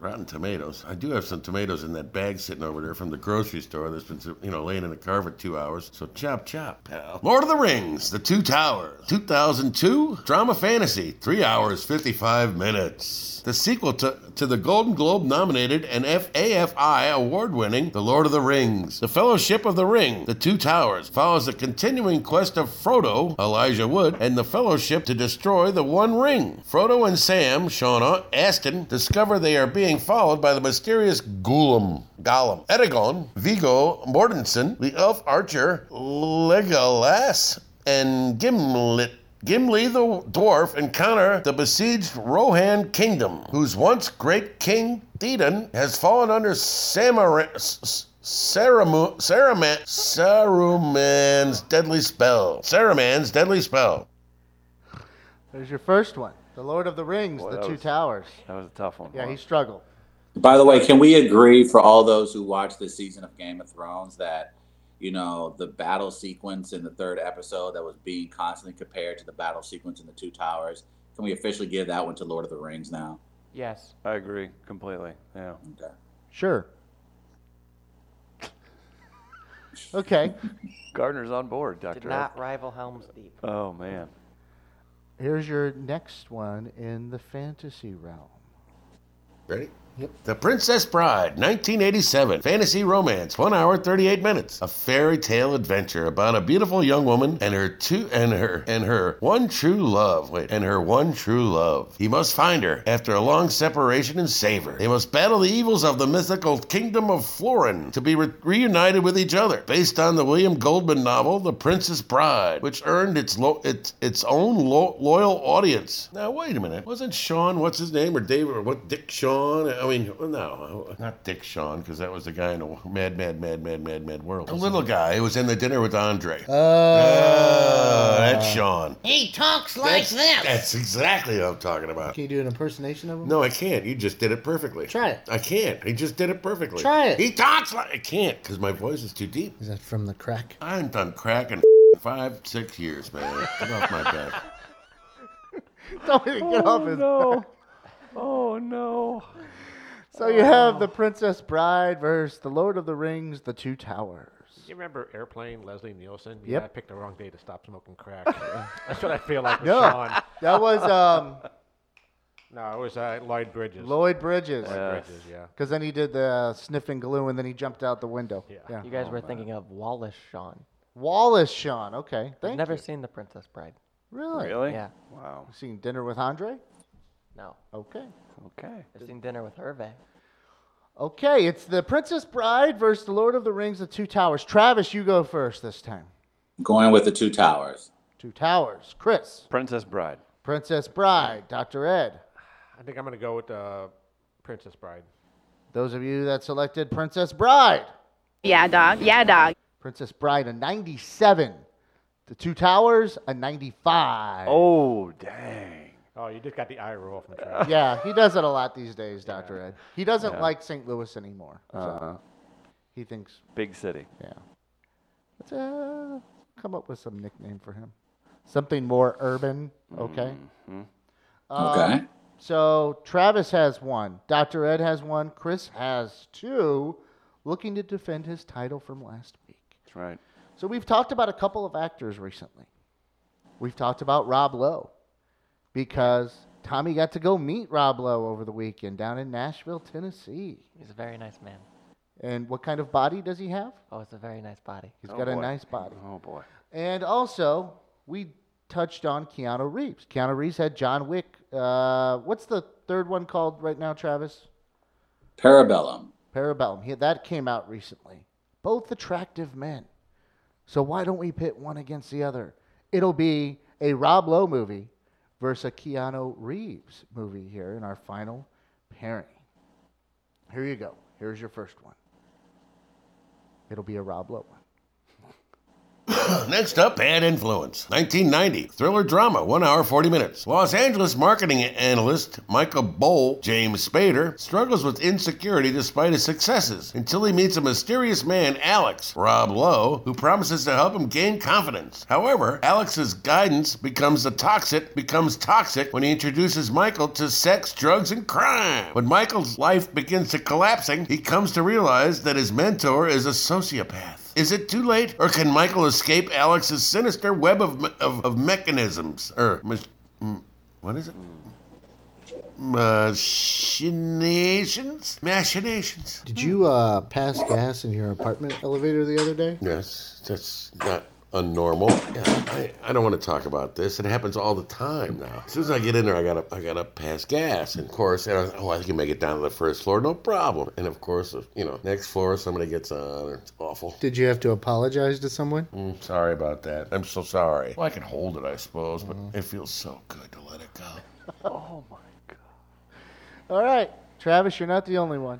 S8: Rotten tomatoes. I do have some tomatoes in that bag sitting over there from the grocery store that's been, you know, laying in the car for two hours. So chop chop, pal. Lord of the Rings, The Two Towers, 2002, drama fantasy, three hours, 55 minutes. The sequel to, to the Golden Globe nominated and FAFI award winning The Lord of the Rings. The Fellowship of the Ring, The Two Towers, follows the continuing quest of Frodo, Elijah Wood, and the Fellowship to destroy the One Ring. Frodo and Sam, Sean Astin, discover they are being followed by the mysterious Gollum. Gollum. Edagon, Viggo Mortensen, the elf archer Legolas, and Gimlet. Gimli the dwarf encounter the besieged Rohan kingdom, whose once great king Theoden has fallen under Samara, S- Saramu, Saruman's deadly spell. Saruman's deadly spell.
S4: There's your first one. The Lord of the Rings,
S1: Boy,
S4: The Two
S1: was-
S4: Towers.
S1: That was a tough one.
S4: Yeah,
S1: Wow.
S4: he struggled.
S2: By the way, can we agree for all those who watch this season of Game of Thrones that, you know, the battle sequence in the third episode that was being constantly compared to the battle sequence in the Two Towers? Can we officially give that one to Lord of the Rings now?
S7: Yes.
S1: I agree completely. Yeah.
S2: Okay.
S4: Sure. [laughs] Okay.
S1: Gardner's on board, Doctor.
S7: Did
S1: Doctor.
S7: not rival Helm's Deep.
S1: Oh man.
S4: Here's your next one in the fantasy realm.
S8: Ready? Yep. The Princess Bride, 1987. Fantasy romance, 1 hour 38 minutes. A fairy tale adventure about a beautiful young woman and her two and her and her one true love. Wait, and her one true love. He must find her after a long separation and save her. They must battle the evils of the mythical kingdom of Florin to be re- reunited with each other. Based on the William Goldman novel The Princess Bride, which earned its lo- its its own lo- loyal audience. Now wait a minute. Wasn't Sean what's his name or David or what Dick Shawn I mean, no, not Dick Shawn, because that was the guy in a mad, mad, mad, mad, mad, mad world. The little guy who was in the dinner with Andre. Oh. oh, that's Sean.
S9: He talks like
S8: That's,
S9: this.
S8: that's exactly what I'm talking about.
S9: Can you do an impersonation of him?
S8: No, I can't. You just did it perfectly.
S9: Try it.
S8: I can't. He just did it perfectly.
S9: Try it.
S8: He talks like I can't because my voice is too deep.
S9: Is that from the crack?
S8: I haven't done crack in five, six years, man. Get off my back. [laughs]
S4: Don't even get off his
S1: no. Oh no.
S4: Oh, So you have the Princess Bride versus the Lord of the Rings, the Two Towers.
S3: You remember Airplane, Leslie Nielsen?
S4: Yep.
S3: Yeah, I picked the wrong day to stop smoking crack. [laughs] That's what I feel like with
S4: No,
S3: Sean.
S4: that was um, [laughs]
S3: No, it was uh, Lloyd Bridges.
S4: Lloyd Bridges.
S3: Lloyd Bridges, yeah.
S4: Because then he did the sniffing glue and then he jumped out the window.
S3: Yeah.
S7: You guys were thinking of Wallace Shawn.
S4: Wallace Shawn. Okay. Thank I've
S7: never
S4: you.
S7: seen The Princess Bride.
S4: Really?
S1: Really?
S7: Yeah.
S1: Wow.
S4: You seen Dinner with Andre?
S7: No.
S4: Okay.
S1: Okay.
S7: I've seen Dinner with Hervé.
S4: Okay, it's the Princess Bride versus the Lord of the Rings, the Two Towers. Travis, you go first this time.
S2: Going with the two towers.
S4: Two Towers. Chris.
S1: Princess Bride.
S4: Princess Bride. Dr. Ed.
S3: I think I'm going to go with uh, Princess Bride.
S4: Those of you that selected Princess Bride.
S5: Yeah, dog. Yeah, dog.
S4: Princess Bride, a 97. The Two Towers, a 95.
S1: Oh dang.
S3: Oh, you just got the eye roll from Travis.
S4: Yeah, he does it a lot these days, Dr. Ed. He doesn't
S1: Yeah.
S4: like St. Louis anymore. So
S1: Uh-huh.
S4: he thinks,
S1: Big city.
S4: yeah. Let's uh, come up with some nickname for him. Something more urban, okay?
S1: Mhm.
S4: Um,
S2: Okay.
S4: So Travis has one. Dr. Ed has one. Chris has two, looking to defend his title from last week.
S1: That's right.
S4: So we've talked about a couple of actors recently. We've talked about Rob Lowe because Tommy got to go meet Rob Lowe over the weekend down in Nashville, Tennessee.
S7: He's a very nice man.
S4: And what kind of body does he have?
S7: Oh, it's a very nice body.
S4: He's
S1: Oh,
S4: got a nice body.
S1: Oh boy.
S4: And also, we touched on Keanu Reeves. Keanu Reeves had John Wick. Uh, what's the third one called right now, Travis?
S2: Parabellum.
S4: Parabellum. He, that came out recently. Both attractive men. So why don't we pit one against the other? It'll be a Rob Lowe movie versus Keanu Reeves movie here in our final pairing. Here you go. Here's your first one. It'll be a Rob Lowe one. [coughs]
S8: Next up, Bad Influence. 1990. Thriller drama, 1 hour 40 minutes. Los Angeles marketing analyst Michael Boll, James Spader, struggles with insecurity despite his successes until he meets a mysterious man, Alex, Rob Lowe, who promises to help him gain confidence. However, Alex's guidance becomes the toxic becomes toxic when he introduces Michael to sex, drugs, and crime. When Michael's life begins to collapsing, he comes to realize that his mentor is a sociopath. Is it too late, or can Michael escape Alex's sinister web of, of, of mechanisms? Or, mach- what is it? Machinations? Machinations.
S9: Did you uh, pass gas in your apartment elevator the other day?
S8: Yes, that's not unnormal. Yeah, I, I don't want to talk about this. It happens all the time now. As soon as I get in there, I gotta I gotta pass gas. And of course, you know, oh, I can make it down to the first floor, no problem. And of course, you know, next floor somebody gets on, it's awful.
S9: Did you have to apologize to someone?
S8: Mm, sorry about that. I'm so sorry. Well, I can hold it, I suppose, but it feels so good to let it go. [laughs]
S1: Oh my god.
S4: All right, Travis, you're not the only one.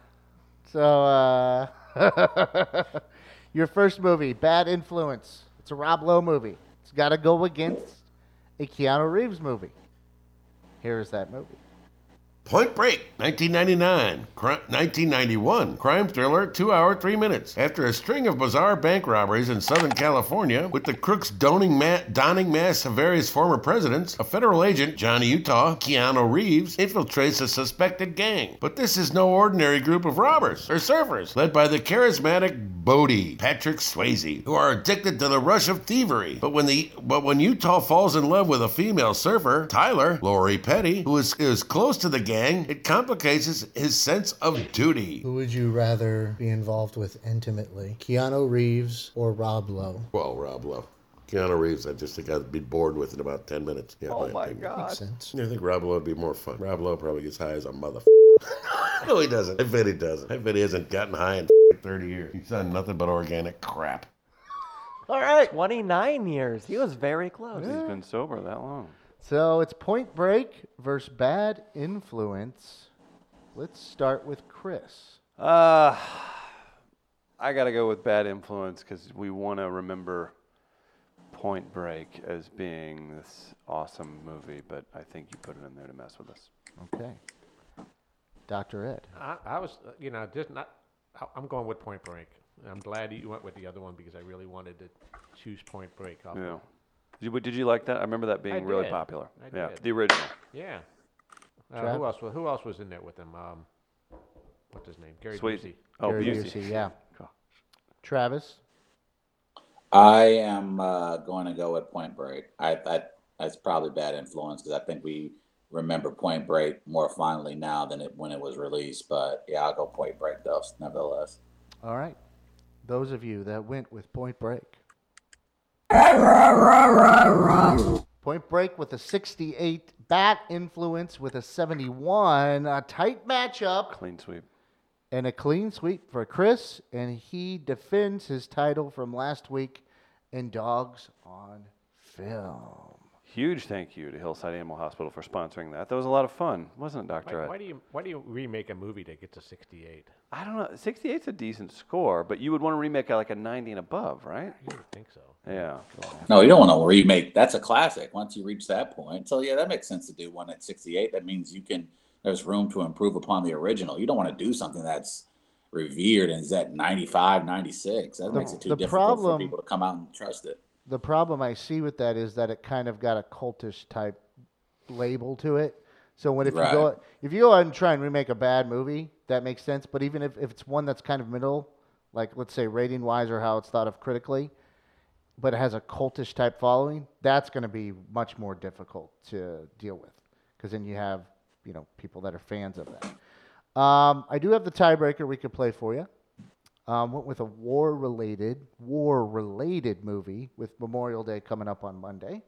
S4: So, uh, [laughs] your first movie, Bad Influence. It's a Rob Lowe movie. It's got to go against a Keanu Reeves movie. Here is that movie.
S8: Point Break, 1999. Cri- 1991. Crime thriller, 2 hour, 3 minutes. After a string of bizarre bank robberies in Southern California, with the crooks donning, ma- donning masks of various former presidents, a federal agent, Johnny Utah, Keanu Reeves, infiltrates a suspected gang. But this is no ordinary group of robbers or surfers, led by the charismatic Bodie, Patrick Swayze, who are addicted to the rush of thievery. But when the but when Utah falls in love with a female surfer, Tyler, Lori Petty, who is, is close to the gang, it complicates his, his sense of duty.
S9: Who would you rather be involved with intimately? Keanu Reeves or Rob Lowe?
S8: Well, Rob Lowe. Keanu Reeves, I just think I'd be bored with in about 10 minutes. Yeah,
S1: Oh my
S8: opinion.
S1: god.
S9: Makes sense.
S8: I think Rob Lowe would be more fun. Rob Lowe probably gets high as a mother. [laughs] no, he doesn't. I bet he doesn't. I bet he hasn't gotten high in [laughs] 30 years. He's done nothing but organic crap.
S4: All right.
S7: 29 years. He was very close.
S1: He's been sober that long.
S4: So it's Point Break versus Bad Influence. Let's start with Chris.
S1: Uh, I got to go with Bad Influence because we want to remember Point Break as being this awesome movie, but I think you put it in there to mess with us.
S4: Okay. Dr. Ed.
S3: I, I was, uh, you know, just not. I- I'm going with Point Break. I'm glad you went with the other one because I really wanted to choose Point Break. Off
S1: Yeah.
S3: Of-
S1: Did you, did you like that? I remember that being
S3: I
S1: really
S3: did.
S1: popular.
S3: I
S1: yeah,
S3: did.
S1: the original.
S3: Yeah. Uh, who else? Who else was in there with him? Um, what's his name? Gary
S1: Sweet.
S3: Busey.
S1: Oh,
S4: Gary
S1: Busey.
S4: Busey, yeah.
S1: Gosh.
S4: Travis.
S2: I am uh, going to go with Point Break. I, I that's probably bad influence because I think we remember Point Break more fondly now than it when it was released. But yeah, I'll go Point Break though, nevertheless.
S4: All right. Those of you that went with Point Break. Point Break with a 68, Bad Influence with a 71, a tight matchup,
S1: Clean sweep.
S4: and a clean sweep for Chris, and he defends his title from last week in Dogs on Film.
S1: Huge thank you to Hillside Animal Hospital for sponsoring that. That was a lot of fun, wasn't it, Doctor
S3: Why,
S1: Ed?
S3: why do you Why do you remake a movie to get to 68?
S1: I don't know. 68's a decent score, but you would want to remake it like a 90 and above, right?
S3: You would think so.
S1: Yeah.
S2: No, you don't want to remake. That's a classic. Once you reach that point, so yeah, that makes sense to do one at 68. That means you can. There's room to improve upon the original. You don't want to do something that's revered and is at 95, 96. That
S4: The-
S2: makes it too
S4: the
S2: difficult
S4: problem-
S2: for people to come out and trust it.
S4: The problem I see with that is that it kind of got a cultish type label to it. So when if you go if you go out and try and remake a bad movie, that makes sense. But even if, if it's one that's kind of middle, like let's say rating wise or how it's thought of critically, but it has a cultish type following, that's going to be much more difficult to deal with because then you have you know people that are fans of that. Um, I do have the tiebreaker we could play for you. Um, went with a war-related, war-related movie with Memorial Day coming up on Monday.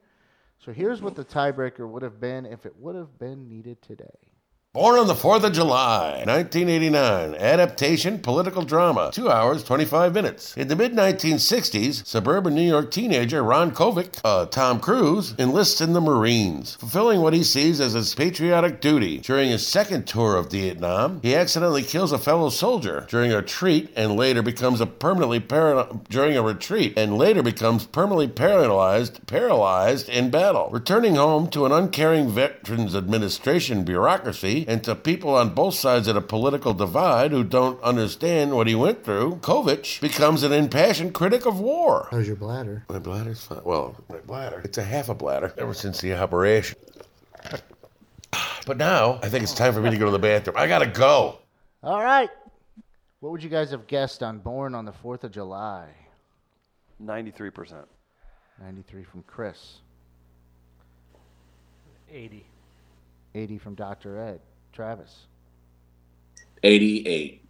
S4: So here's what the tiebreaker would have been if it would have been needed today.
S8: Born on the 4th of July, 1989. Adaptation, political drama. 2 hours, 25 minutes. In the mid 1960s, suburban New York teenager Ron Kovic, uh, Tom Cruise, enlists in the Marines, fulfilling what he sees as his patriotic duty. During his second tour of Vietnam, he accidentally kills a fellow soldier during a retreat and later becomes a permanently para- during a retreat and later becomes permanently paralyzed paralyzed in battle. Returning home to an uncaring Veterans Administration bureaucracy and to people on both sides of the political divide who don't understand what he went through, Kovic becomes an impassioned critic of war.
S9: How's your bladder?
S8: My bladder's fine. Well, my bladder. It's a half a bladder ever since the operation. [sighs] But now I think it's time for me to go to the bathroom. I gotta go.
S4: All right. What would you guys have guessed on Born on the 4th of July?
S1: 93%.
S4: 93 from Chris,
S3: 80.
S4: 80 from Dr. Ed. Travis.
S2: 88.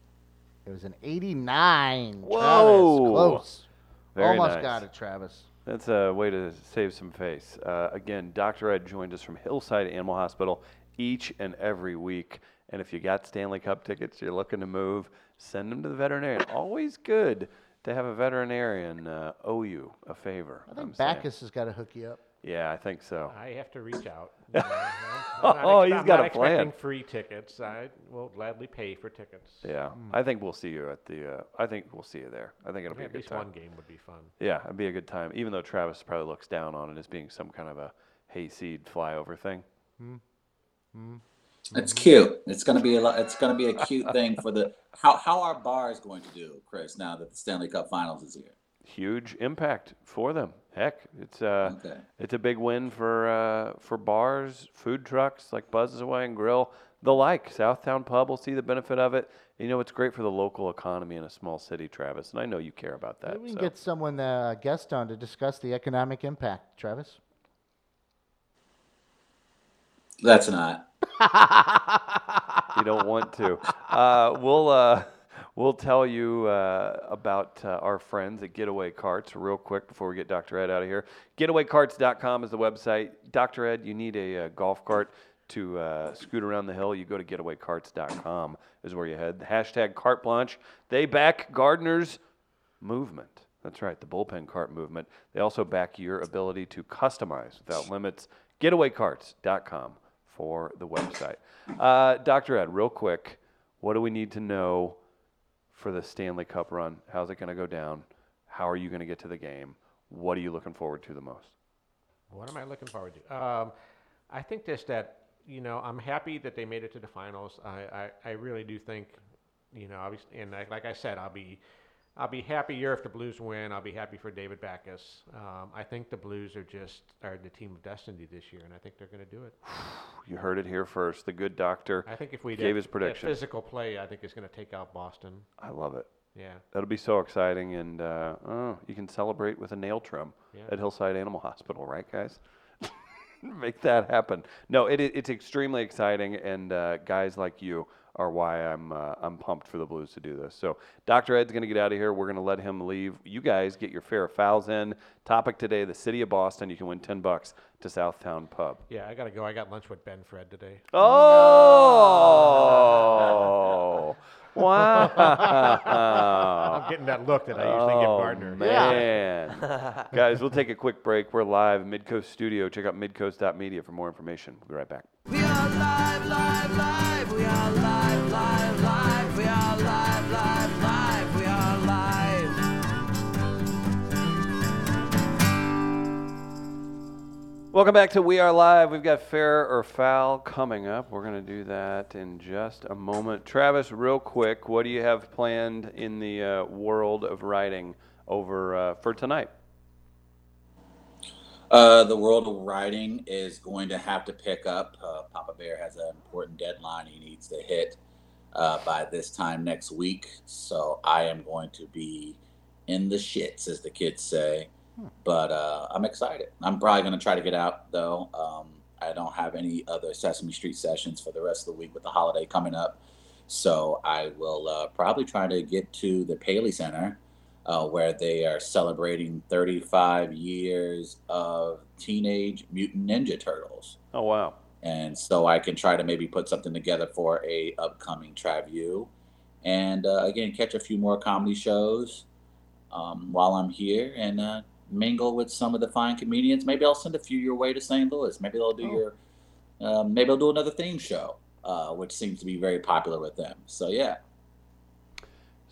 S4: It was an 89.
S1: Whoa.
S4: Travis, close.
S1: Very
S4: Almost
S1: nice.
S4: got it, Travis.
S1: That's a way to save some face. Uh, again, Dr. Ed joined us from Hillside Animal Hospital each and every week. And if you got Stanley Cup tickets, you're looking to move, send them to the veterinarian. Always good to have a veterinarian uh, owe you a favor.
S4: I think
S1: I'm saying.
S4: Backes has got to hook you up.
S1: Yeah, I think so.
S3: I have to reach out. [laughs] You know, I'm not
S1: Oh,
S3: ex-
S1: he's
S3: I'm
S1: got
S3: not
S1: a plan.
S3: expecting free tickets. I will gladly pay for tickets.
S1: Yeah, hmm. I think we'll see you at the. Uh, I think we'll see you there. I think it'll be a
S3: At
S1: good
S3: least
S1: time.
S3: one game would be fun.
S1: Yeah, it'd be a good time. Even though Travis probably looks down on it as being some kind of a hayseed flyover thing. Hmm. Hmm.
S2: It's cute. It's gonna be a lot. It's gonna be a cute thing for the how how are bars going to do, Chris? Now that the Stanley Cup Finals is here.
S1: Huge impact for them. Heck, it's uh,
S2: Okay.
S1: it's a big win for uh, for bars, food trucks like Buzz's Away and Grill, the like. Southtown Pub will see the benefit of it. You know, it's great for the local economy in a small city, Travis, and I know you care about that.
S4: Maybe we can
S1: so.
S4: get someone, uh, guest on to discuss the economic impact, Travis.
S2: That's not. [laughs]
S1: you don't want to. Uh, we'll uh, we'll tell you uh, about uh, our friends at Getaway Carts real quick before we get Dr. Ed out of here. GetawayCarts.com is the website. Dr. Ed, you need a, uh golf cart to uh, scoot around the hill. You go to GetawayCarts.com is where you head. Hashtag Carte Blanche. They back Gardner's movement. That's right, the bullpen cart movement. They also back your ability to customize without limits. GetawayCarts.com for the website. Uh, Dr. Ed, real quick, What do we need to know for the Stanley Cup run? How's it going to go down? How are you going to get to the game? What are you looking forward to the most?
S3: What am I looking forward to? Um, I think just that you know I'm happy that they made it to the finals. I, I, I really do think you know obviously and like, like I said I'll be I'll be happier if the Blues win. I'll be happy for David Backes. Um, I think the Blues are just are the team of destiny this year, and I think they're going to do it. [sighs]
S1: You heard it here first. The good doctor
S3: I think if we
S1: gave
S3: did
S1: his prediction.
S3: physical play, I think is going to take out Boston.
S1: I love it.
S3: Yeah.
S1: That'll be so exciting, and uh, oh, you can celebrate with a nail trim
S3: Yeah.
S1: at Hillside Animal Hospital, right, guys? [laughs] Make that happen. No, it, it- it's extremely exciting, and uh, guys like you are why I'm uh, I'm pumped for the Blues to do this. So, Dr. Ed's going to get out of here. We're going to let him leave. You guys get your fair of fouls in. Topic today: the city of Boston. You can win ten bucks to Southtown Pub.
S3: Yeah, I got to go. I got lunch with Ben Fred today.
S1: Oh, [laughs] wow!
S3: I'm getting that look that I usually give
S1: Oh,
S3: Gardner.
S1: Man. [laughs] [laughs] Guys, we'll take a quick break. We're live, Midcoast Studio. Check out midcoast.media for more information. We'll be right back. Welcome back to We Are Live. We've got Fair or Foul coming up. We're going to do that in just a moment. Travis, real quick, what do you have planned in the uh, world of writing over uh, for tonight?
S2: Uh, the world of writing is going to have to pick up. Uh, Papa Bear has an important deadline he needs to hit uh, by this time next week. So I am going to be in the shits, as the kids say. But uh, I'm excited. I'm probably going to try to get out, though. Um, I don't have any other Sesame Street sessions for the rest of the week with the holiday coming up. So I will uh, probably try to get to the Paley Center uh, where they are celebrating 35 years of Teenage Mutant Ninja Turtles.
S1: Oh, wow.
S2: And so I can try to maybe put something together for a upcoming Traview. And uh, again, catch a few more comedy shows um, while I'm here and uh, mingle with some of the fine comedians. Maybe I'll send a few your way to St. Louis. Maybe they'll do your, um, maybe I'll do another theme show, uh, which seems to be very popular with them. So yeah,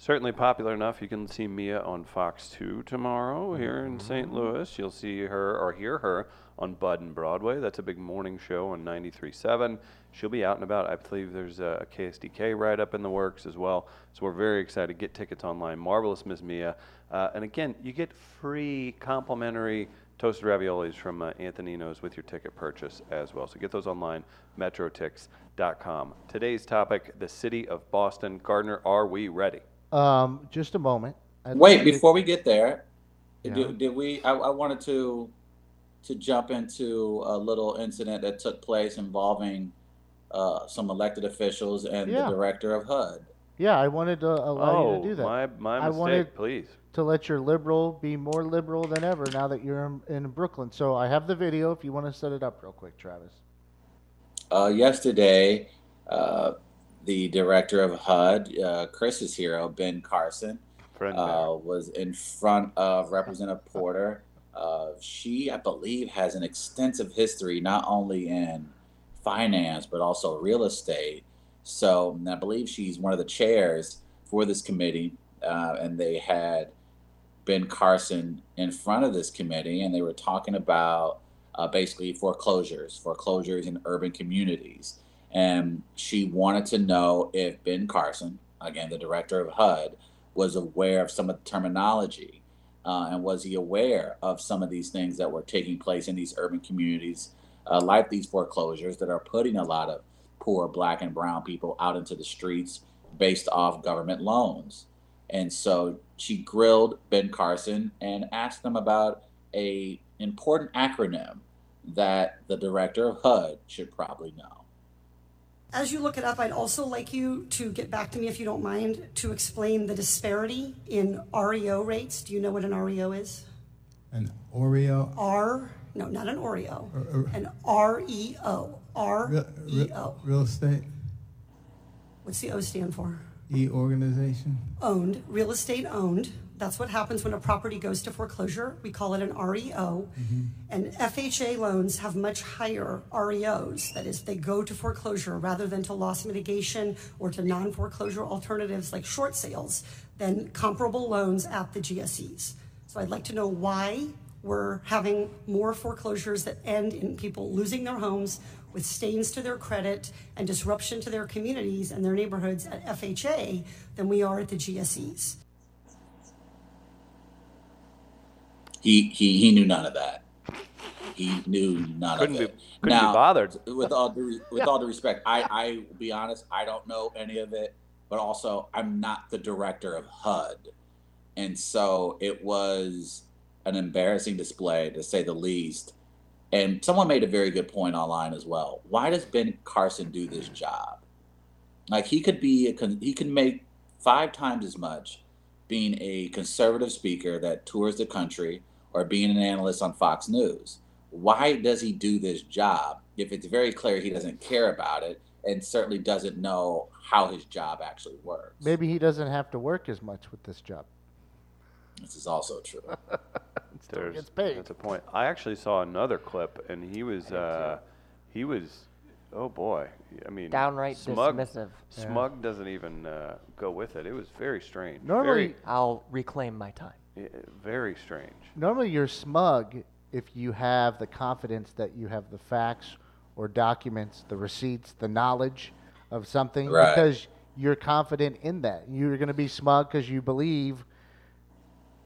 S1: Certainly popular enough. You can see Mia on Fox 2 tomorrow here in St. Louis. You'll see her or hear her on Bud and Broadway. That's a big morning show on 93.7. She'll be out and about. I believe there's a KSDK write up in the works as well. So we're very excited. Get tickets online. Marvelous Miss Mia. Uh, and again, you get free complimentary toasted raviolis from uh, Anthonino's with your ticket purchase as well. So get those online, metrotix.com. Today's topic the city of Boston. Gardner, are we ready?
S4: Um, just a moment. I'd
S2: Wait,
S4: like to-
S2: before we get there,
S4: Yeah.
S2: did, did we? I, I wanted to to jump into a little incident that took place involving uh, some elected officials and
S4: Yeah.
S2: the director of HUD.
S4: Yeah, I wanted to allow you
S1: oh,
S4: to do that.
S1: my, my
S4: I
S1: mistake,
S4: wanted
S1: please.
S4: to let your liberal be more liberal than ever now that you're in, in Brooklyn. So I have the video if you want to set it up real quick, Travis.
S2: Uh, yesterday, uh, the director of HUD, uh, Chris's hero, Ben Carson, uh, was in front of [laughs] Representative Porter. Uh, she, I believe, has an extensive history not only in finance but also real estate. So I believe she's one of the chairs for this committee, uh, and they had Ben Carson in front of this committee, and they were talking about uh, basically foreclosures, foreclosures in urban communities. And she wanted to know if Ben Carson, again, the director of HUD, was aware of some of the terminology uh, and was he aware of some of these things that were taking place in these urban communities, uh, like these foreclosures that are putting a lot of poor black and brown people out into the streets based off government loans. And so she grilled Ben Carson and asked him about a important acronym that the director of HUD should probably know.
S11: As you look it up, I'd also like you to get back to me, if you don't mind, to explain the disparity in REO rates. Do you know what an REO is?
S12: An Oreo.
S11: R, no, not an Oreo,
S12: Uh, uh,
S11: an REO.
S12: Real,
S11: REO.
S12: real estate.
S11: What's the O stand for?
S12: E organization?
S11: Owned, real estate owned. That's what happens when a property goes to foreclosure. We call it an REO. Mm-hmm. And FHA loans have much higher REOs. That is, they go to foreclosure rather than to loss mitigation or to non foreclosure alternatives like short sales than comparable loans at the GSEs. So I'd like to know why we're having more foreclosures that end in people losing their homes with stains to their credit and disruption to their communities and their neighborhoods at FHA than we are at the GSEs.
S2: He he he knew none of that. He knew none
S1: Couldn't
S2: of
S1: be-
S2: it.
S1: couldn't be
S2: now,
S1: bothered.
S2: With all due, with all due respect, I I will be honest. I don't know any of it, but also I'm not the director of HUD, and so it was an embarrassing display to say the least. And someone made a very good point online as well. Why does Ben Carson do this job? Like he could be a con- he could make five times as much being a conservative speaker that tours the country or being an analyst on Fox News. Why does he do this job if it's very clear he doesn't care about it and certainly doesn't know how his job actually works?
S4: Maybe he doesn't have to work as much with this job.
S2: This is also true. [laughs]
S1: There's,
S4: gets paid.
S1: That's a point. I actually saw another clip, and he was, uh, he was, oh boy. I mean,
S7: Downright
S1: smug,
S7: dismissive.
S4: Yeah.
S1: Smug doesn't even uh, go with it. It was very strange.
S4: Normally,
S7: I'll reclaim my time.
S1: Very, strange.
S4: normally you're smug if you have the confidence that you have the facts or documents, the receipts, the knowledge of something
S2: Right.
S4: because you're confident in that. You're going to be smug because you believe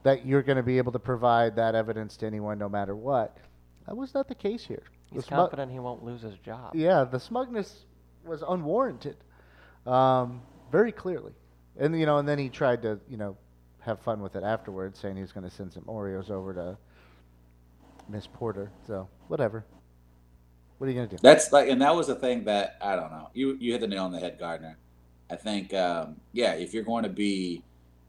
S4: that you're going to be able to provide that evidence to anyone no matter what. That was not the case here. The
S7: He's
S4: smug-
S7: confident he won't lose his job.
S4: Yeah, the smugness was unwarranted, um, very clearly. And you know, and then he tried to you know have fun with it afterwards, saying he was going to send some Oreos over to Miss Porter. So whatever. What are you going to do?
S2: That's like, and that was the thing that I don't know. You you hit the nail on the head, Gardner. I think, um, yeah, if you're going to be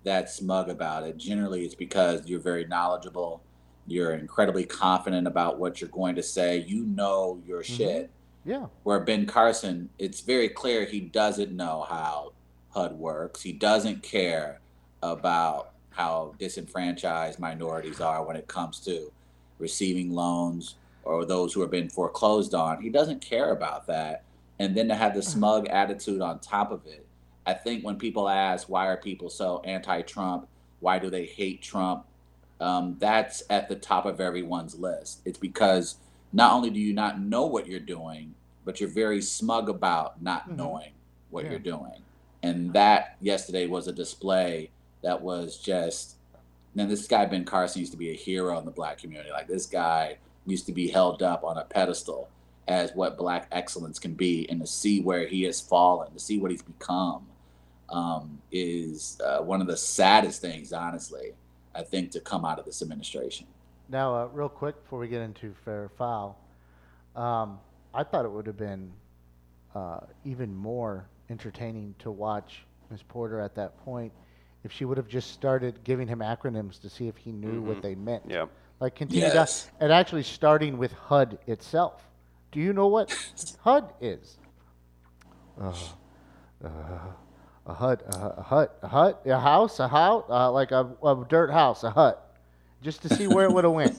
S2: that smug about it, generally it's because you're very knowledgeable. You're incredibly confident about what you're going to say. You know your shit.
S4: Yeah.
S2: Where Ben Carson, it's very clear he doesn't know how HUD works. He doesn't care about how disenfranchised minorities are when it comes to receiving loans or those who have been foreclosed on. He doesn't care about that. And then to have the smug attitude on top of it. I think when people ask, why are people so anti Trump? Why do they hate Trump? Um, that's at the top of everyone's list. It's because not only do you not know what you're doing, but you're very smug about not
S4: Mhm.
S2: knowing what
S4: Yeah.
S2: you're doing. And that yesterday was a display that was just. then this guy Ben Carson used to be a hero in the black community. Like this guy used to be held up on a pedestal as what black excellence can be, and to see where he has fallen, to see what he's become, um, is uh, one of the saddest things, honestly. I think to come out of this administration.
S4: Now, uh, real quick before we get into fair foul, um, I thought it would have been uh, even more entertaining to watch Miss Porter at that point if she would have just started giving him acronyms to see if he knew what
S1: Mhm.
S4: they meant.
S1: Yeah.
S4: Like continue
S2: Yes.
S4: to, and actually starting with HUD itself. Do you know what [laughs] HUD is? Uh, uh, a hut, a, hu- a hut, a hut, a house, a house, uh, like a, a dirt house, a hut, just to see where it would have went.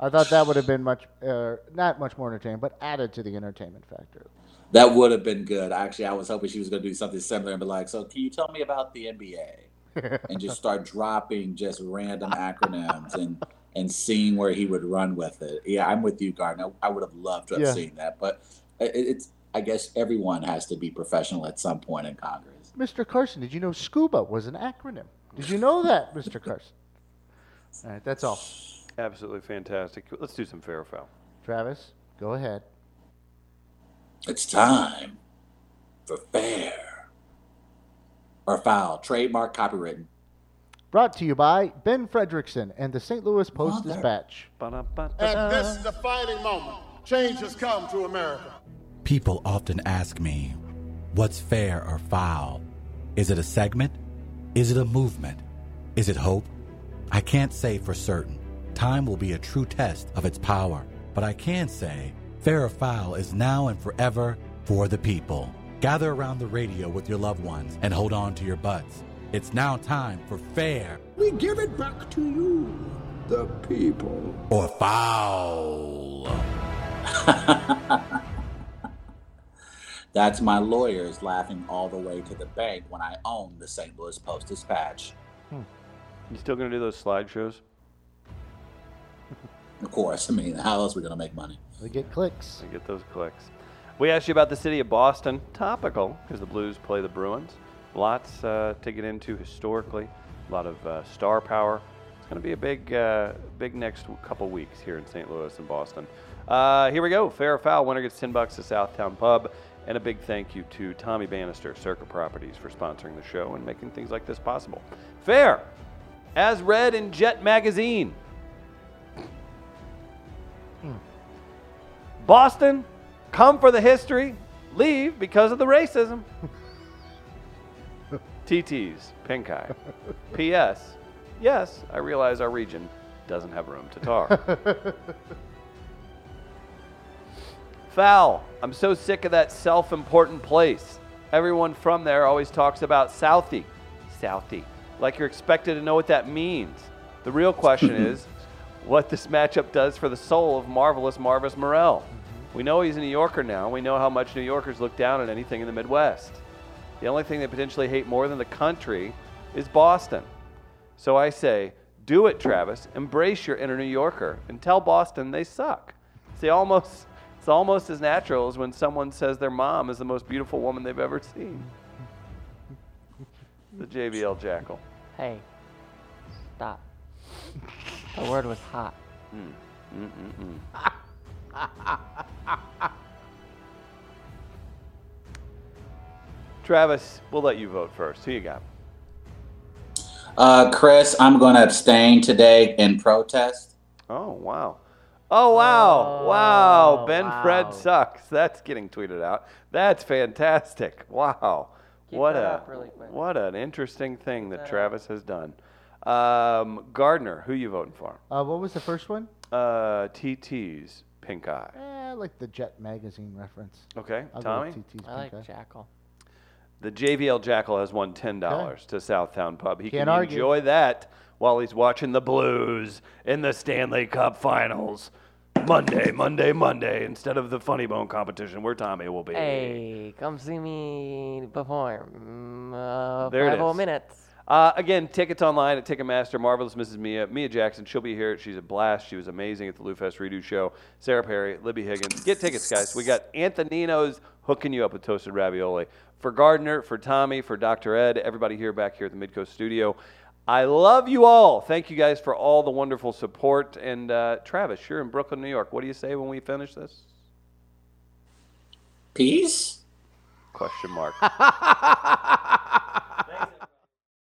S4: I thought that would have been much, uh, not much more entertaining, but added to the entertainment factor.
S2: That would have been good. Actually, I was hoping she was going to do something similar and be like, "So, can you tell me about the NBA?" And just start [laughs] dropping just random acronyms and and seeing where he would run with it. Yeah, I'm with you, Gardner. I would have loved to have
S4: Yeah.
S2: seen that, but it, it's. I guess everyone has to be professional at some point in Congress.
S4: Mr. Carson, did you know SCUBA was an acronym? Did you know that, Mr. Carson? All right, that's all.
S1: Absolutely fantastic. Let's do some fair or foul.
S4: Travis, go ahead.
S2: It's time for fair or foul. Trademark, copywritten.
S4: Brought to you by Ben Frederickson and the St. Louis Post
S2: Mother-
S4: Dispatch.
S13: At this defining moment, change has come to America.
S14: People often ask me, what's fair or foul? Is it a segment? Is it a movement? Is it hope? I can't say for certain. Time will be a true test of its power. But I can say, fair or foul is now and forever for the people. Gather around the radio with your loved ones and hold on to your butts. It's now time for fair
S15: We give it back to you, the people.
S14: or foul. [laughs]
S2: That's my lawyers laughing all the way to the bank when I own the St. Louis Post Dispatch. Hmm.
S1: You still gonna do those slideshows?
S2: Of course. I mean, how else are we going to make money?
S4: We get clicks.
S1: We get those clicks. We asked you about the city of Boston. Topical, because the Blues play the Bruins. Lots uh, to get into historically. A lot of uh, star power. It's going to be a big, uh, big next couple weeks here in St. Louis and Boston. Uh, here we go. Fair or foul. Winner gets 10 bucks to Southtown Pub. And a big thank you to Tommy Bannister, Circa Properties, for sponsoring the show and making things like this possible. Fair, as read in Jet Magazine. Boston, come for the history, leave because of the racism. [laughs] TT's, pink eye. P.S. Yes, I realize our region doesn't have room to tar. [laughs] Foul. I'm so sick of that self important place. Everyone from there always talks about Southie. Southie. Like you're expected to know what that means. The real question [clears throat] is what this matchup does for the soul of marvelous Marvis Morel. We know he's a New Yorker now. We know how much New Yorkers look down on anything in the Midwest. The only thing they potentially hate more than the country is Boston. So I say, do it, Travis. Embrace your inner New Yorker and tell Boston they suck. See, almost it's almost as natural as when someone says their mom is the most beautiful woman they've ever seen. The JBL Jackal.
S7: Hey, stop. The word was hot.
S1: Mm. Mm-mm-mm. [laughs] [laughs] Travis, we'll let you vote first. Who you got?
S2: Uh, Chris, I'm going to abstain today in protest.
S1: Oh, wow. Oh, wow. wow.
S7: Oh,
S1: Ben
S7: wow.
S1: Fred sucks. That's getting tweeted out. That's fantastic. Wow.
S7: Keep
S1: what a
S7: really
S1: what an interesting thing that Travis has done. Um, Gardner, who you voting for?
S4: Uh, what was the first one?
S1: Uh, TT's Pink Eye.
S4: Eh, I like the Jet magazine reference.
S1: Okay,
S4: I'll go
S1: Tommy.
S4: with TT's
S7: I
S4: Pink
S7: like
S4: Eye.
S7: Jackal.
S1: The JVL Jackal has won ten dollars to Southtown Pub. He
S4: Can't
S1: can
S4: argue.
S1: enjoy that while he's watching the Blues in the Stanley Cup Finals. Monday, Monday, Monday, instead of the Funny Bone competition where Tommy will be.
S7: Hey, come see me perform. Uh,
S1: There it
S7: five whole
S1: is.
S7: minutes.
S1: Uh, again, tickets online at Ticketmaster. Marvelous Mrs. Mia. Mia Jackson, she'll be here. She's a blast. She was amazing at the Lou Fest Redo Show. Sarah Perry, Libby Higgins. Get tickets, guys. We got Anthonino's hooking you up with toasted ravioli. For Gardner, for Tommy, for Dr. Ed, everybody here back here at the Midcoast Studio. I love you all. Thank you guys for all the wonderful support. And uh, Travis, you're in Brooklyn, New York. What do you say when we finish this?
S2: Peace?
S1: Question mark. [laughs]